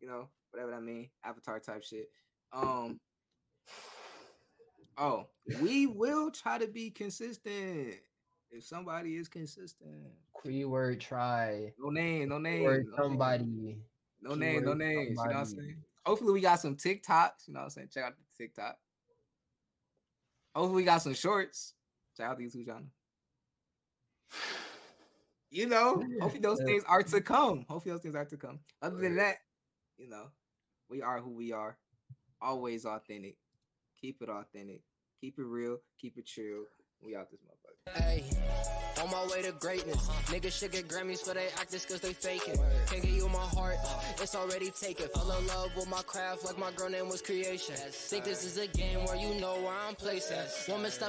you know, whatever that mean, avatar type shit. Um Oh, we will try to be consistent. If somebody is consistent. Keyword try. No name, no name. Name. somebody. No name, no names. You know what I'm saying? Hopefully we got some TikToks. You know what I'm saying? Check out the TikTok. Hopefully we got some shorts. Check out the YouTube channel. You know, hopefully those things are to come. Hopefully those things are to come. Other than that, you know, we are who we are. Always authentic. Keep it authentic. Keep it real. Keep it chill. We out this motherfucker. Hey, on my way to greatness. Niggas should get Grammys for they actors cause they faking. Can't give you my heart, it's already taken. Fell in love with my craft like my girl name was creation. Think this is a game where you know where I'm placing. Woman step